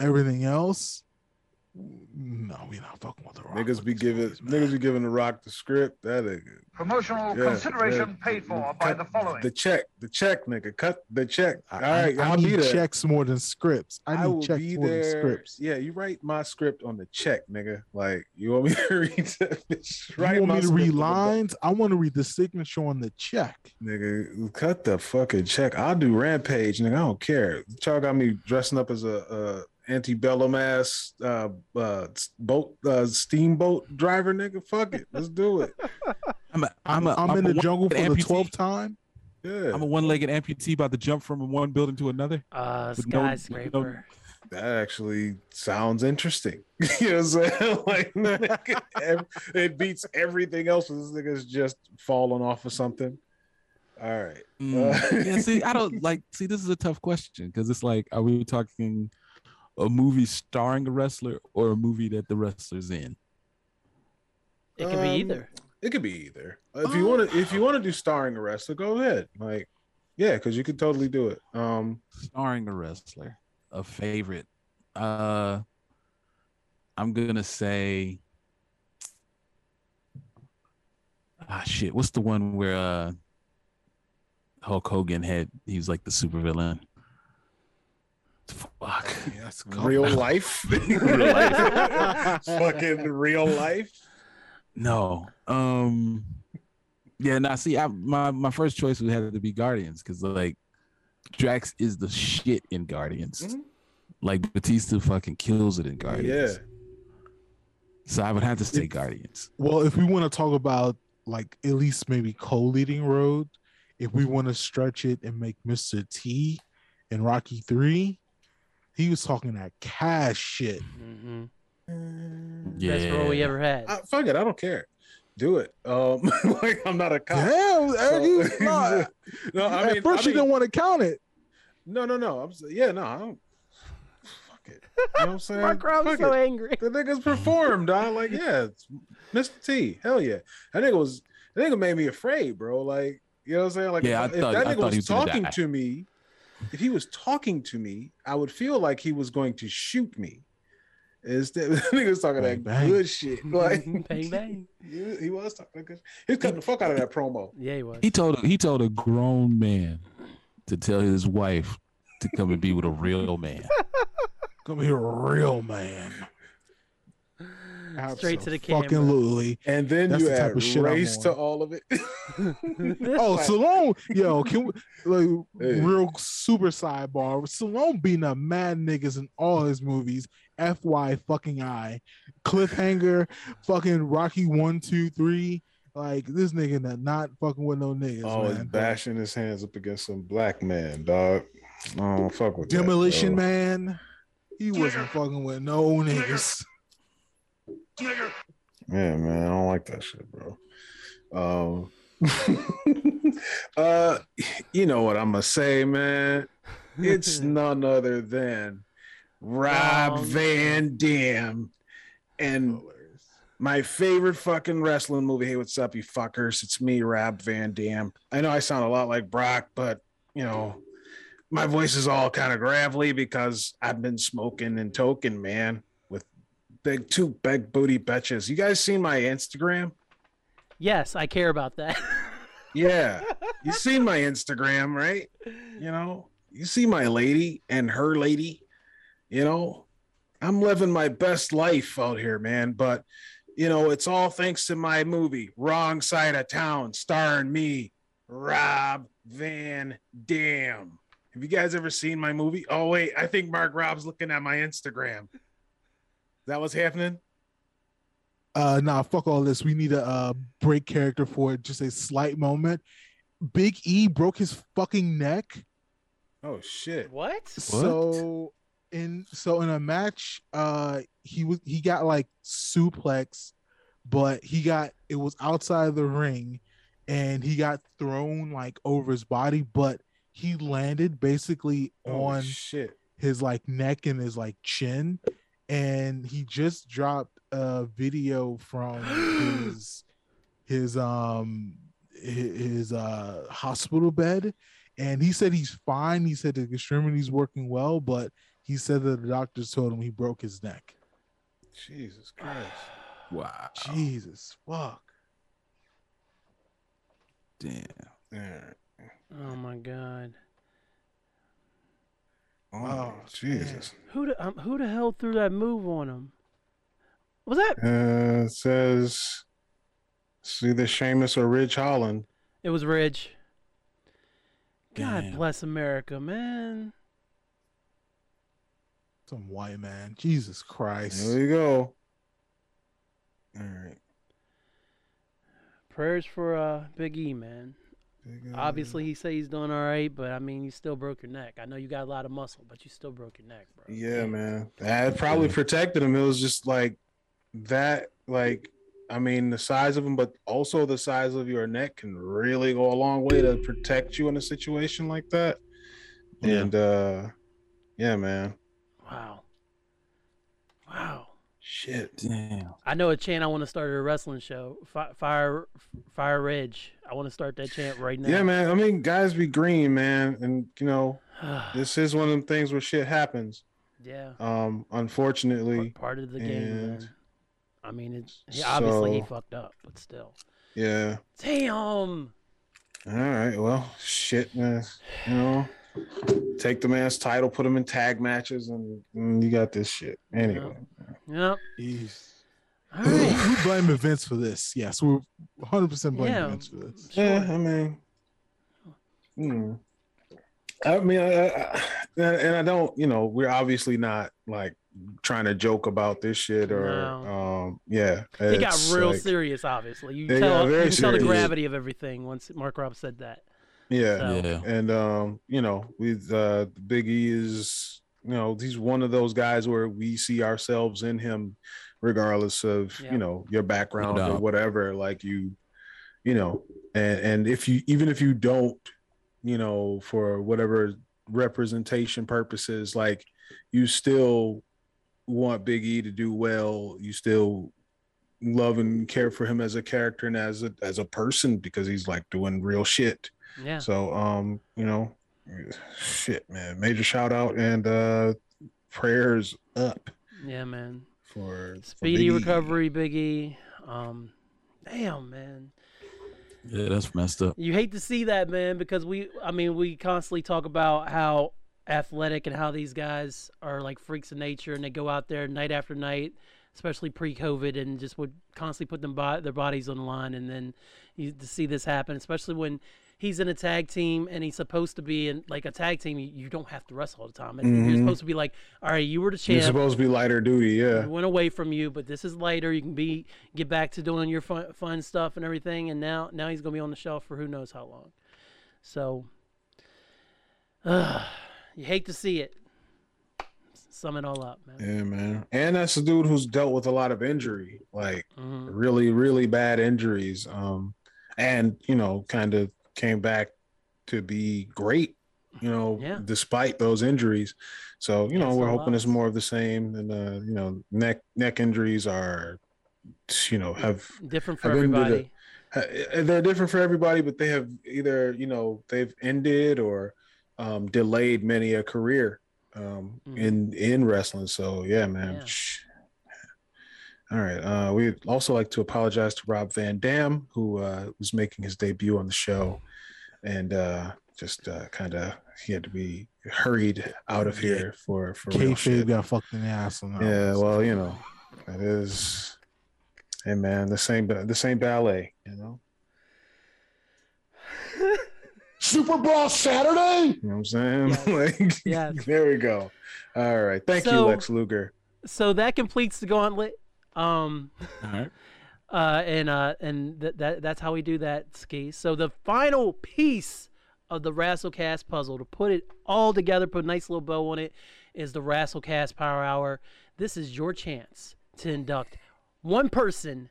everything else, no, we not fucking with the Rock. Niggas be giving movies, niggas be giving the Rock the script. That nigga. Promotional Yeah, consideration yeah. paid for by the following. The check, the check, nigga. Cut the check. I, All right, I, I will need be there. checks more than scripts. I I need will checks be more than there. scripts. Yeah, you write my script on the check, nigga. Like you want me to <laughs> read that bitch? Write you want my me to script read on the back. lines? I want to read the signature on the check. Nigga, cut the fucking check. I'll do rampage, nigga. I don't care. Y'all got me dressing up as a, a antebellum ass uh, uh, boat uh, steamboat driver, nigga. Fuck it, let's do it. <laughs> I'm a, I'm, I'm, a, I'm, I'm in a the jungle for the amputee. twelfth time. Yeah, I'm a one-legged amputee about to jump from one building to another. Uh, With no- skyscraper. that actually sounds interesting. <laughs> you know what I'm saying? <laughs> like it beats everything else. This nigga's just falling off of something. All right. Mm. Uh, yeah, see, I don't like. See, this is a tough question because it's like, are we talking a movie starring a wrestler or a movie that the wrestler's in? It can be Um, either. It could be either. If you want to, if you want to do starring a wrestler, go ahead. Like, yeah, because you could totally do it. Um, Starring a wrestler, a favorite. Uh, I'm gonna say, ah, shit. What's the one where uh Hulk Hogan had? He was like the supervillain. Fuck. <laughs> Yes, real life, <laughs> real life, <laughs> fucking real life. No. Um yeah, now see I my my first choice would have to be Guardians because like Drax is the shit in Guardians. Mhm. Like Batista fucking kills it in Guardians. Yeah, So I would have to say It- Guardians. Well, if we want to talk about like at least maybe co-leading road, if we want to stretch it and make Mr. T in Rocky Three, he was talking that cash shit. hmm Yeah. Best role we ever had. Uh, fuck it, I don't care. Do it. Um, <laughs> like I'm not a cop. Damn, So- Eric, you- <laughs> no, no, I mean, at first I you mean- didn't want to count it. No, no, no. I'm s- yeah, no, I don't. Fuck it. You know what I'm <laughs> saying? Mark Rob's so it. angry. The niggas performed. I like, yeah, it's Mr. T. Hell yeah. That nigga was. That nigga made me afraid, bro. Like, you know what I'm saying? Like, Yeah, I if, if thought- that I nigga he was was talking to me, if he was talking to me, I would feel like he was going to shoot me. Instead, the <laughs> nigga was talking Bang, that bang. good shit. <laughs> Like, bang bang. <laughs> he, he was talking that good. He was cutting the fuck out of that promo. Yeah, he was. He told he told a grown man to tell his wife to come and be with a real man. Come here, a real man. Straight to the camera. Fucking literally. And then That's you the type add of shit race to all of it. <laughs> <laughs> Oh, Stallone, yo, can we like Hey. real super sidebar? Stallone beating up mad niggas in all his movies. FY fucking I, cliffhanger, fucking Rocky one, two, three. Like this nigga not, not fucking with no niggas. Oh, he's man. bashing his hands up against some black man, dog. Oh, fuck with Demolition bro. Man. He wasn't fucking with no niggas. Yeah, man, I don't like that shit, bro. Um, <laughs> uh, you know what I'm gonna say, man? It's <laughs> none other than Rob Um, Van Dam, and my favorite fucking wrestling movie. Hey, what's up, you fuckers? It's me, Rob Van Dam. I know I sound a lot like Brock, but you know, my voice is all kind of gravelly because I've been smoking and toking, man, with big two big booty bitches. You guys seen my Instagram? Yes, I care about that. Yeah, <laughs> you seen my Instagram, right? You know, you see my lady and her lady. You know, I'm living my best life out here, man. But you know, it's all thanks to my movie, Wrong Side of Town, starring me, Rob Van Dam. Have you guys ever seen my movie? Oh wait, I think Mark Rob's looking at my Instagram. Is that what's happening? Uh nah, fuck all this. We need a uh break character for just a slight moment. Big E broke his fucking neck. Oh shit. what? So in so in a match, uh he was he got like suplex, but he got it was outside the ring and he got thrown like over his body, but he landed basically Oh, on shit. his like neck and his like chin and he just dropped a video from <gasps> his his um hi- his uh hospital bed and he said he's fine he said the extremity's working well but he said that the doctors told him he broke his neck Jesus Christ. <sighs> Wow. jesus fuck Damn. Oh my god. Oh, Oh, Jesus. Who the um, who the hell threw that move on him? Was that? Uh, it says it's either Sheamus or Ridge Holland. It was Ridge. God Damn. bless America, man. some white man jesus christ There we go. All right. Prayers for uh Big E, man. Big, Obviously, he say he's doing all right, but I mean, you still broke your neck. I know you got a lot of muscle, but you still broke your neck, bro. Yeah, man. That probably protected him. It was just like that, like I mean, the size of him, but also the size of your neck can really go a long way to protect you in a situation like that. Yeah. And uh yeah, man. Wow. Wow. Shit. Damn. I know a chant I want to start at a wrestling show. Fi- Fire, Fire Ridge. I want to start that chant right now. Yeah, man. I mean, guys be green, man. And you know, <sighs> this is one of them things where shit happens. yeah. Um, unfortunately. part of the game, and- man. I mean, it's he, obviously he fucked up, but still. Yeah. Damn. All right. Well, shit, man. You know, take the man's title, put him in tag matches, and, and you got this shit. Anyway. Yep. Jeez. All right. we blame Vince for this yes we're 100% blaming Yeah. Vince for this Yeah, I mean, hmm. I mean, I, I, and and I don't, you know, we're obviously not like trying to joke about this shit or, um, yeah. It got real like- serious, obviously. You tell, you tell the gravity of everything once Mark Rob said that. Yeah, So- Yeah. and um, you know, with uh, the Big E is, you know, he's one of those guys where we see ourselves in him, regardless of Yeah. you know your background or whatever. Like you, you know, and and if you even if you don't, you know, for whatever representation purposes, like you still want Big E to do well. You still love and care for him as a character and as a as a person because he's like doing real shit. Yeah. So um, you know, shit, man. Major shout out and uh prayers up Yeah, man. for for Speedy Big E. recovery, Biggie. Um, damn, man. Yeah, that's messed up. You hate to see that, man, because we, I mean, we constantly talk about how athletic and how these guys are like freaks of nature and they go out there night after night, especially pre-COVID, and just would constantly put them bo- their bodies on the line. And then you to see this happen, especially when he's in a tag team and he's supposed to be in like a tag team, you, don't have to wrestle all the time. And You're supposed to be like, all right, you were the champ. You're supposed to be lighter duty, yeah. It went away from you, but this is lighter. You can be get back to doing your fun, fun stuff and everything. And now, now he's gonna be on the shelf for who knows how long. So, uh, you hate to see it. Sum it all up, man. Yeah, man. And that's a dude who's dealt with a lot of injury, like Mhm. really, really bad injuries. Um, and you know, kind of came back to be great, you know, Yeah. despite those injuries. So, you know, we're hoping it's more of the same. And uh, you know, neck neck injuries are you know, have Different for the- everybody. they're different for everybody, but they have either you know they've ended or um, delayed many a career um, Mhm. in in wrestling. So yeah, man. Yeah. Shh. All right. Uh, we'd also like to apologize to Rob Van Dam, who uh, was making his debut on the show, and uh, just uh, kind of he had to be hurried out of here for for real Kayfabe shit. got fucked in the ass on Yeah, one. well, you know, it is. Hey man, the same the same ballet, you know. <laughs> Super Brawl Saturday. You know what I'm saying? Yes. <laughs> like, Yes. <laughs> there we go. All right. Thank you, Lex Luger. So that completes the gauntlet. Um, All right. uh, and uh, and th- that that's how we do that, Ski. So the final piece of the Rasslecast puzzle to put it all together, put a nice little bow on it, is the Rasslecast Power Hour. This is your chance to induct one person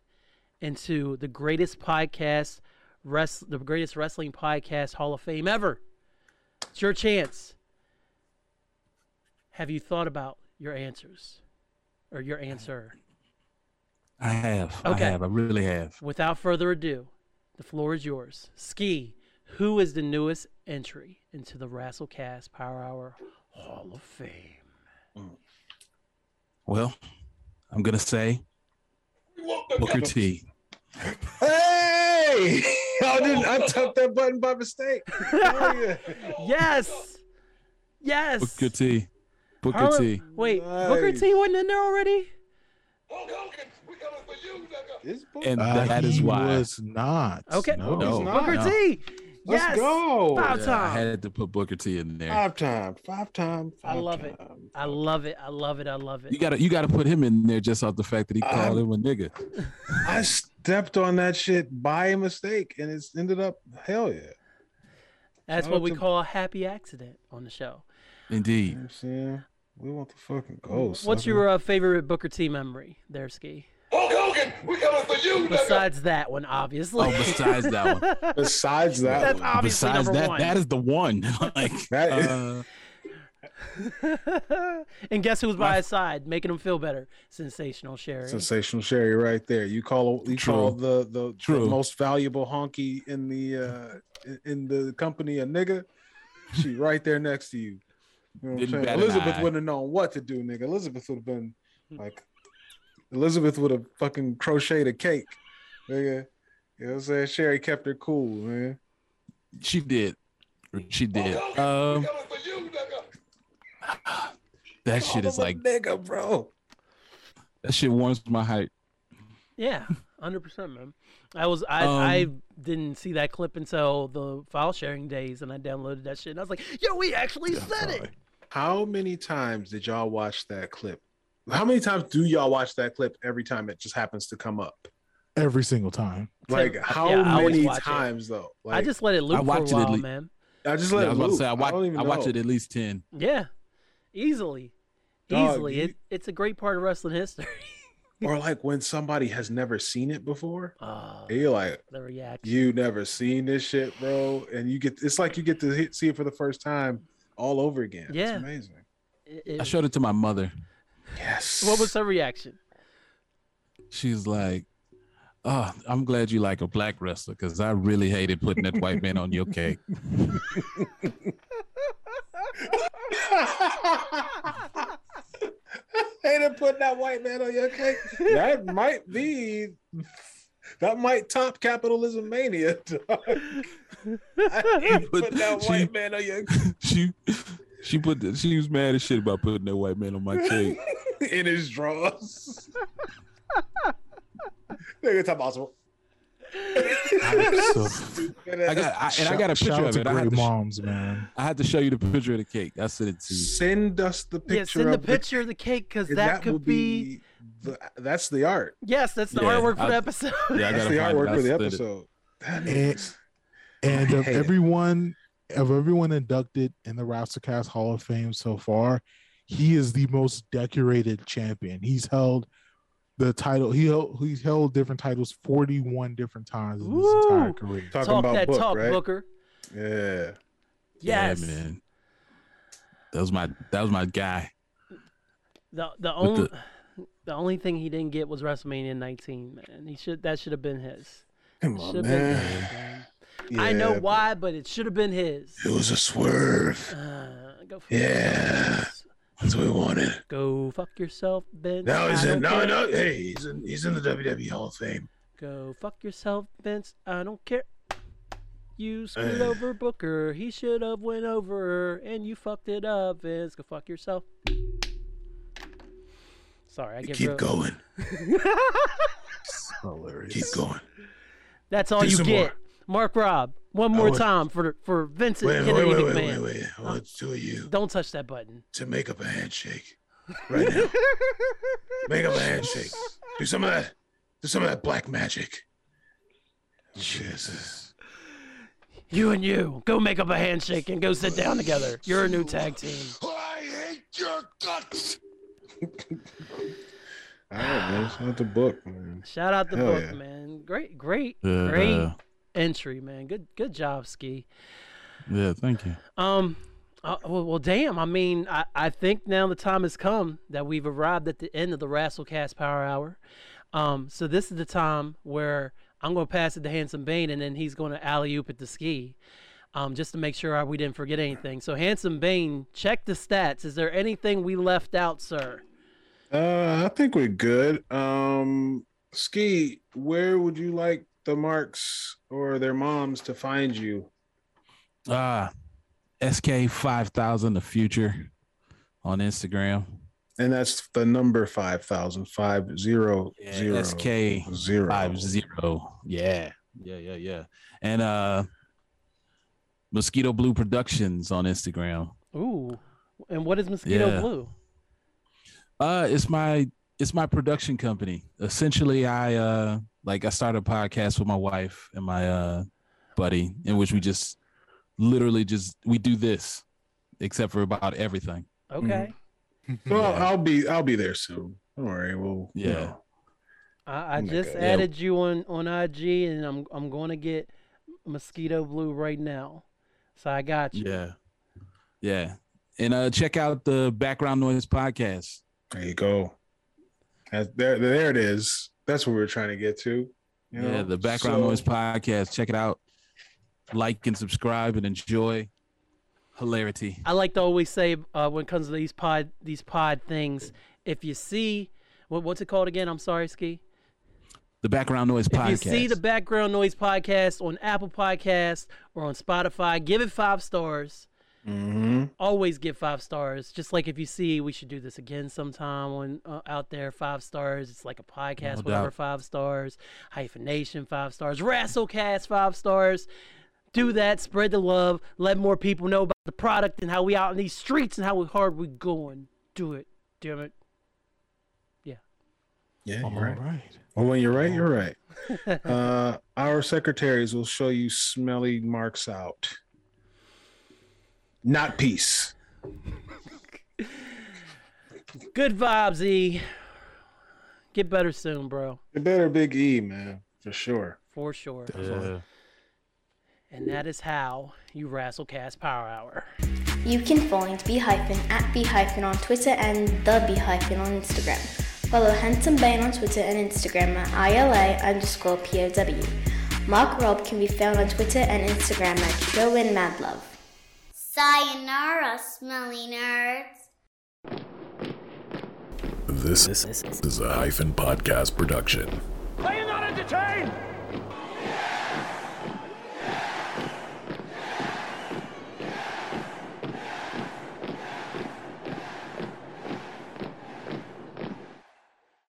into the greatest podcast, rest, the greatest wrestling podcast Hall of Fame ever. It's your chance. Have you thought about your answers or your answer? I have. Okay. I have. I really have. Without further ado, the floor is yours. Ski, who is the newest entry into the Rasslecast Power Hour Hall of Fame? Well, I'm gonna say Booker T. Hey! <laughs> I didn't. I tapped that button by mistake. Hell <laughs> yeah. Yes! Yes! Booker T. Booker Harlem- T. Wait, Booker T wasn't in there already? Is Booker- And Uh, that is he why was not. Okay. No. No. Not. Booker no. T! Let's yes! go. Five Yeah, I had to put Booker T in there. Five time. Five time. I five love it. I love it. I love it. I love it. You it. gotta you gotta put him in there just off the fact that he called him a nigga. I stepped on that shit by mistake, and it's ended up hell yeah. That's shout what we to- call a happy accident on the show. Indeed. know what I'm saying? We want the fucking ghost. What's your uh, favorite Booker T memory there, Ski? Besides that one, obviously. Oh, besides that one. <laughs> besides that? That's one? obviously Besides number that, one. that is the one. <laughs> like That is- uh, <laughs> and guess who's by his side, making him feel better? Sensational Sherri. Sensational Sherri, right there. You call you True. call the the, the most valuable honky in the uh in- in the company a nigga. She right there next to you. You know what I'm Didn't saying? Elizabeth wouldn't have known what to do, nigga. Elizabeth would have been like Elizabeth would have fucking crocheted a cake. Nigga. You know what I'm saying? Sherri kept her cool, man. she did. She did. Um, <sighs> that shit is like nigga, bro. that shit warms my heart. Yeah, hundred percent, man. I was I Um, I didn't see that clip until the file sharing days, and I downloaded that shit, and I was like, "Yo, we actually said it." How many times did y'all watch that clip? How many times do y'all watch that clip every time it just happens to come up? Every single time. Like how I always many watch it. times though? Like I just let it loop I for watch a it at while, lea- man. I just let I was it about to loop. say I watch don't even I watch it at least ten. Yeah, easily, Dog, easily. you- It, it's a great part of wrestling history. <laughs> or like when somebody has never seen it before. Oh, and you're like, the reaction. you never seen this shit, bro, and you get it's like you get to hit, see it for the first time all over again. Yeah. it's amazing. It- it- I showed it to my mother. Yes. what was her reaction? She's like, "Oh, I'm glad you like a black wrestler because I really hated putting that white man on your cake." <laughs> Hated putting that white man on your cake. that might be. That might top capitalism mania. dog. <laughs> I hate But putting that she- white man on your <laughs> she she put the, she was mad as shit about putting that white man on my <laughs> cake. in his drawers. Nigga, talk about some. So, I got I, and I got a picture out of to it. I had, to, sh- moms, man. I had to show you the picture of the cake. I sent it to you. Send us the picture. yeah, send the of picture of the cake because and that, could be. the, that's the art. Yes, that's the Yeah, artwork for the episode. Yeah, I That's the find it. artwork for the send it. episode. That And- And of hate it. everyone, of everyone inducted in the Rasslecast Hall of Fame so far, he is the most decorated champion. He's held the title. He held, he's held different titles 41 different times in his entire career. Talking talk about that book, talk, right? Booker. Yeah. Yes. Yeah, man. That was my that was my guy. The the only the... only thing he didn't get was WrestleMania 19, man. He should that should have been his. Come on, have been man. his, man. I know Yeah, why, but it should have been his. It was a swerve. Uh, go fuck Yeah. yourself. That's what we wanted. Go fuck yourself, Vince. Now he's in. No, care. no. Hey, he's in. He's in the WWE Hall of Fame. Go fuck yourself, Vince. I don't care. You screwed Hey. over Booker. He should have went over, and you fucked it up, Vince. Go fuck yourself. Sorry, I get Keep real- going. <laughs> Hilarious. Keep going. That's all Do you some get, more. Mark Rob. One more want- time for for Vincent Wait, wait, Kennedy wait, wait, McMahon. wait, wait. I want two of you Don't touch that button. to make up a handshake right now. <laughs> Make up a handshake. Do some of that. Do some of that black magic. Jesus. You and you go make up a handshake and go sit down together. You're a new tag team. I hate your guts. All right, man. Shout out the book, man. Shout out the Hell book, yeah. man. Great, great, Uh, great entry, man. Good, good job, Ski. Yeah, thank you. Um, uh, well, well, damn. I mean, I, I think now the time has come that we've arrived at the end of the Rasslecast Power Hour. Um, so this is the time where I'm going to pass it to Handsome Bane, and then he's going to alley oop at the ski, um, just to make sure we didn't forget anything. So Handsome Bane, check the stats. Is there anything we left out, sir? Uh, I think we're good. Um, Ski, where would you like the marks or their moms to find you? Ah, SK five thousand the future on Instagram. And that's the number five thousand five zero zero SK zero. five zero. Yeah, yeah, yeah, yeah. And uh, Mosquito Blue Productions on Instagram. Ooh, and what is Mosquito Yeah. Blue? Uh, it's my it's my production company. Essentially, I uh like I started a podcast with my wife and my uh buddy, in which we just literally just we do this, except for about everything. Okay. <laughs> Well, I'll be I'll be there soon. Don't worry. We'll you Yeah. know. I, I Oh just God. added you on on IG, and I'm I'm going to get Mosquito Blue right now. So I got you. Yeah, yeah. And uh, check out the Background Noise podcast. There you go. That's, there, there it is. That's what we are trying to get to. you know? Yeah, the Background So- Noise podcast. Check it out. Like and subscribe and enjoy hilarity. I like to always say uh, when it comes to these pod these pod things, if you see what, what's it called again? I'm sorry, Ski. The Background Noise If you see the background noise podcast on Apple Podcast or on Spotify, give it five stars. Mhm. Always give five stars. Just like if you see, we should do this again sometime on uh, out there. Five stars. It's like a podcast, No whatever. doubt. Five stars. Hyphenation. Five stars. Rasslecast. Five stars. Do that. Spread the love. Let more people know about the product and how we out in these streets and how hard we going. Do it. Damn it. Yeah, All you're right. right. Well, when you're right, you're right. <laughs> uh, our secretaries will show you smelly marks out. Not peace. Good vibes, E. Get better soon, bro. You better Big E, man, for sure. For sure. Yeah. And that is how you Rasslecast Power Hour. You can find B hyphen at B hyphen on Twitter and the B hyphen on Instagram. Follow Handsome Bane on Twitter and Instagram at ILA underscore POW. Mark Rob can be found on Twitter and Instagram at Showin Madlove. Sayonara, smelly nerds. This, is a hyphen podcast production. Are you not entertained?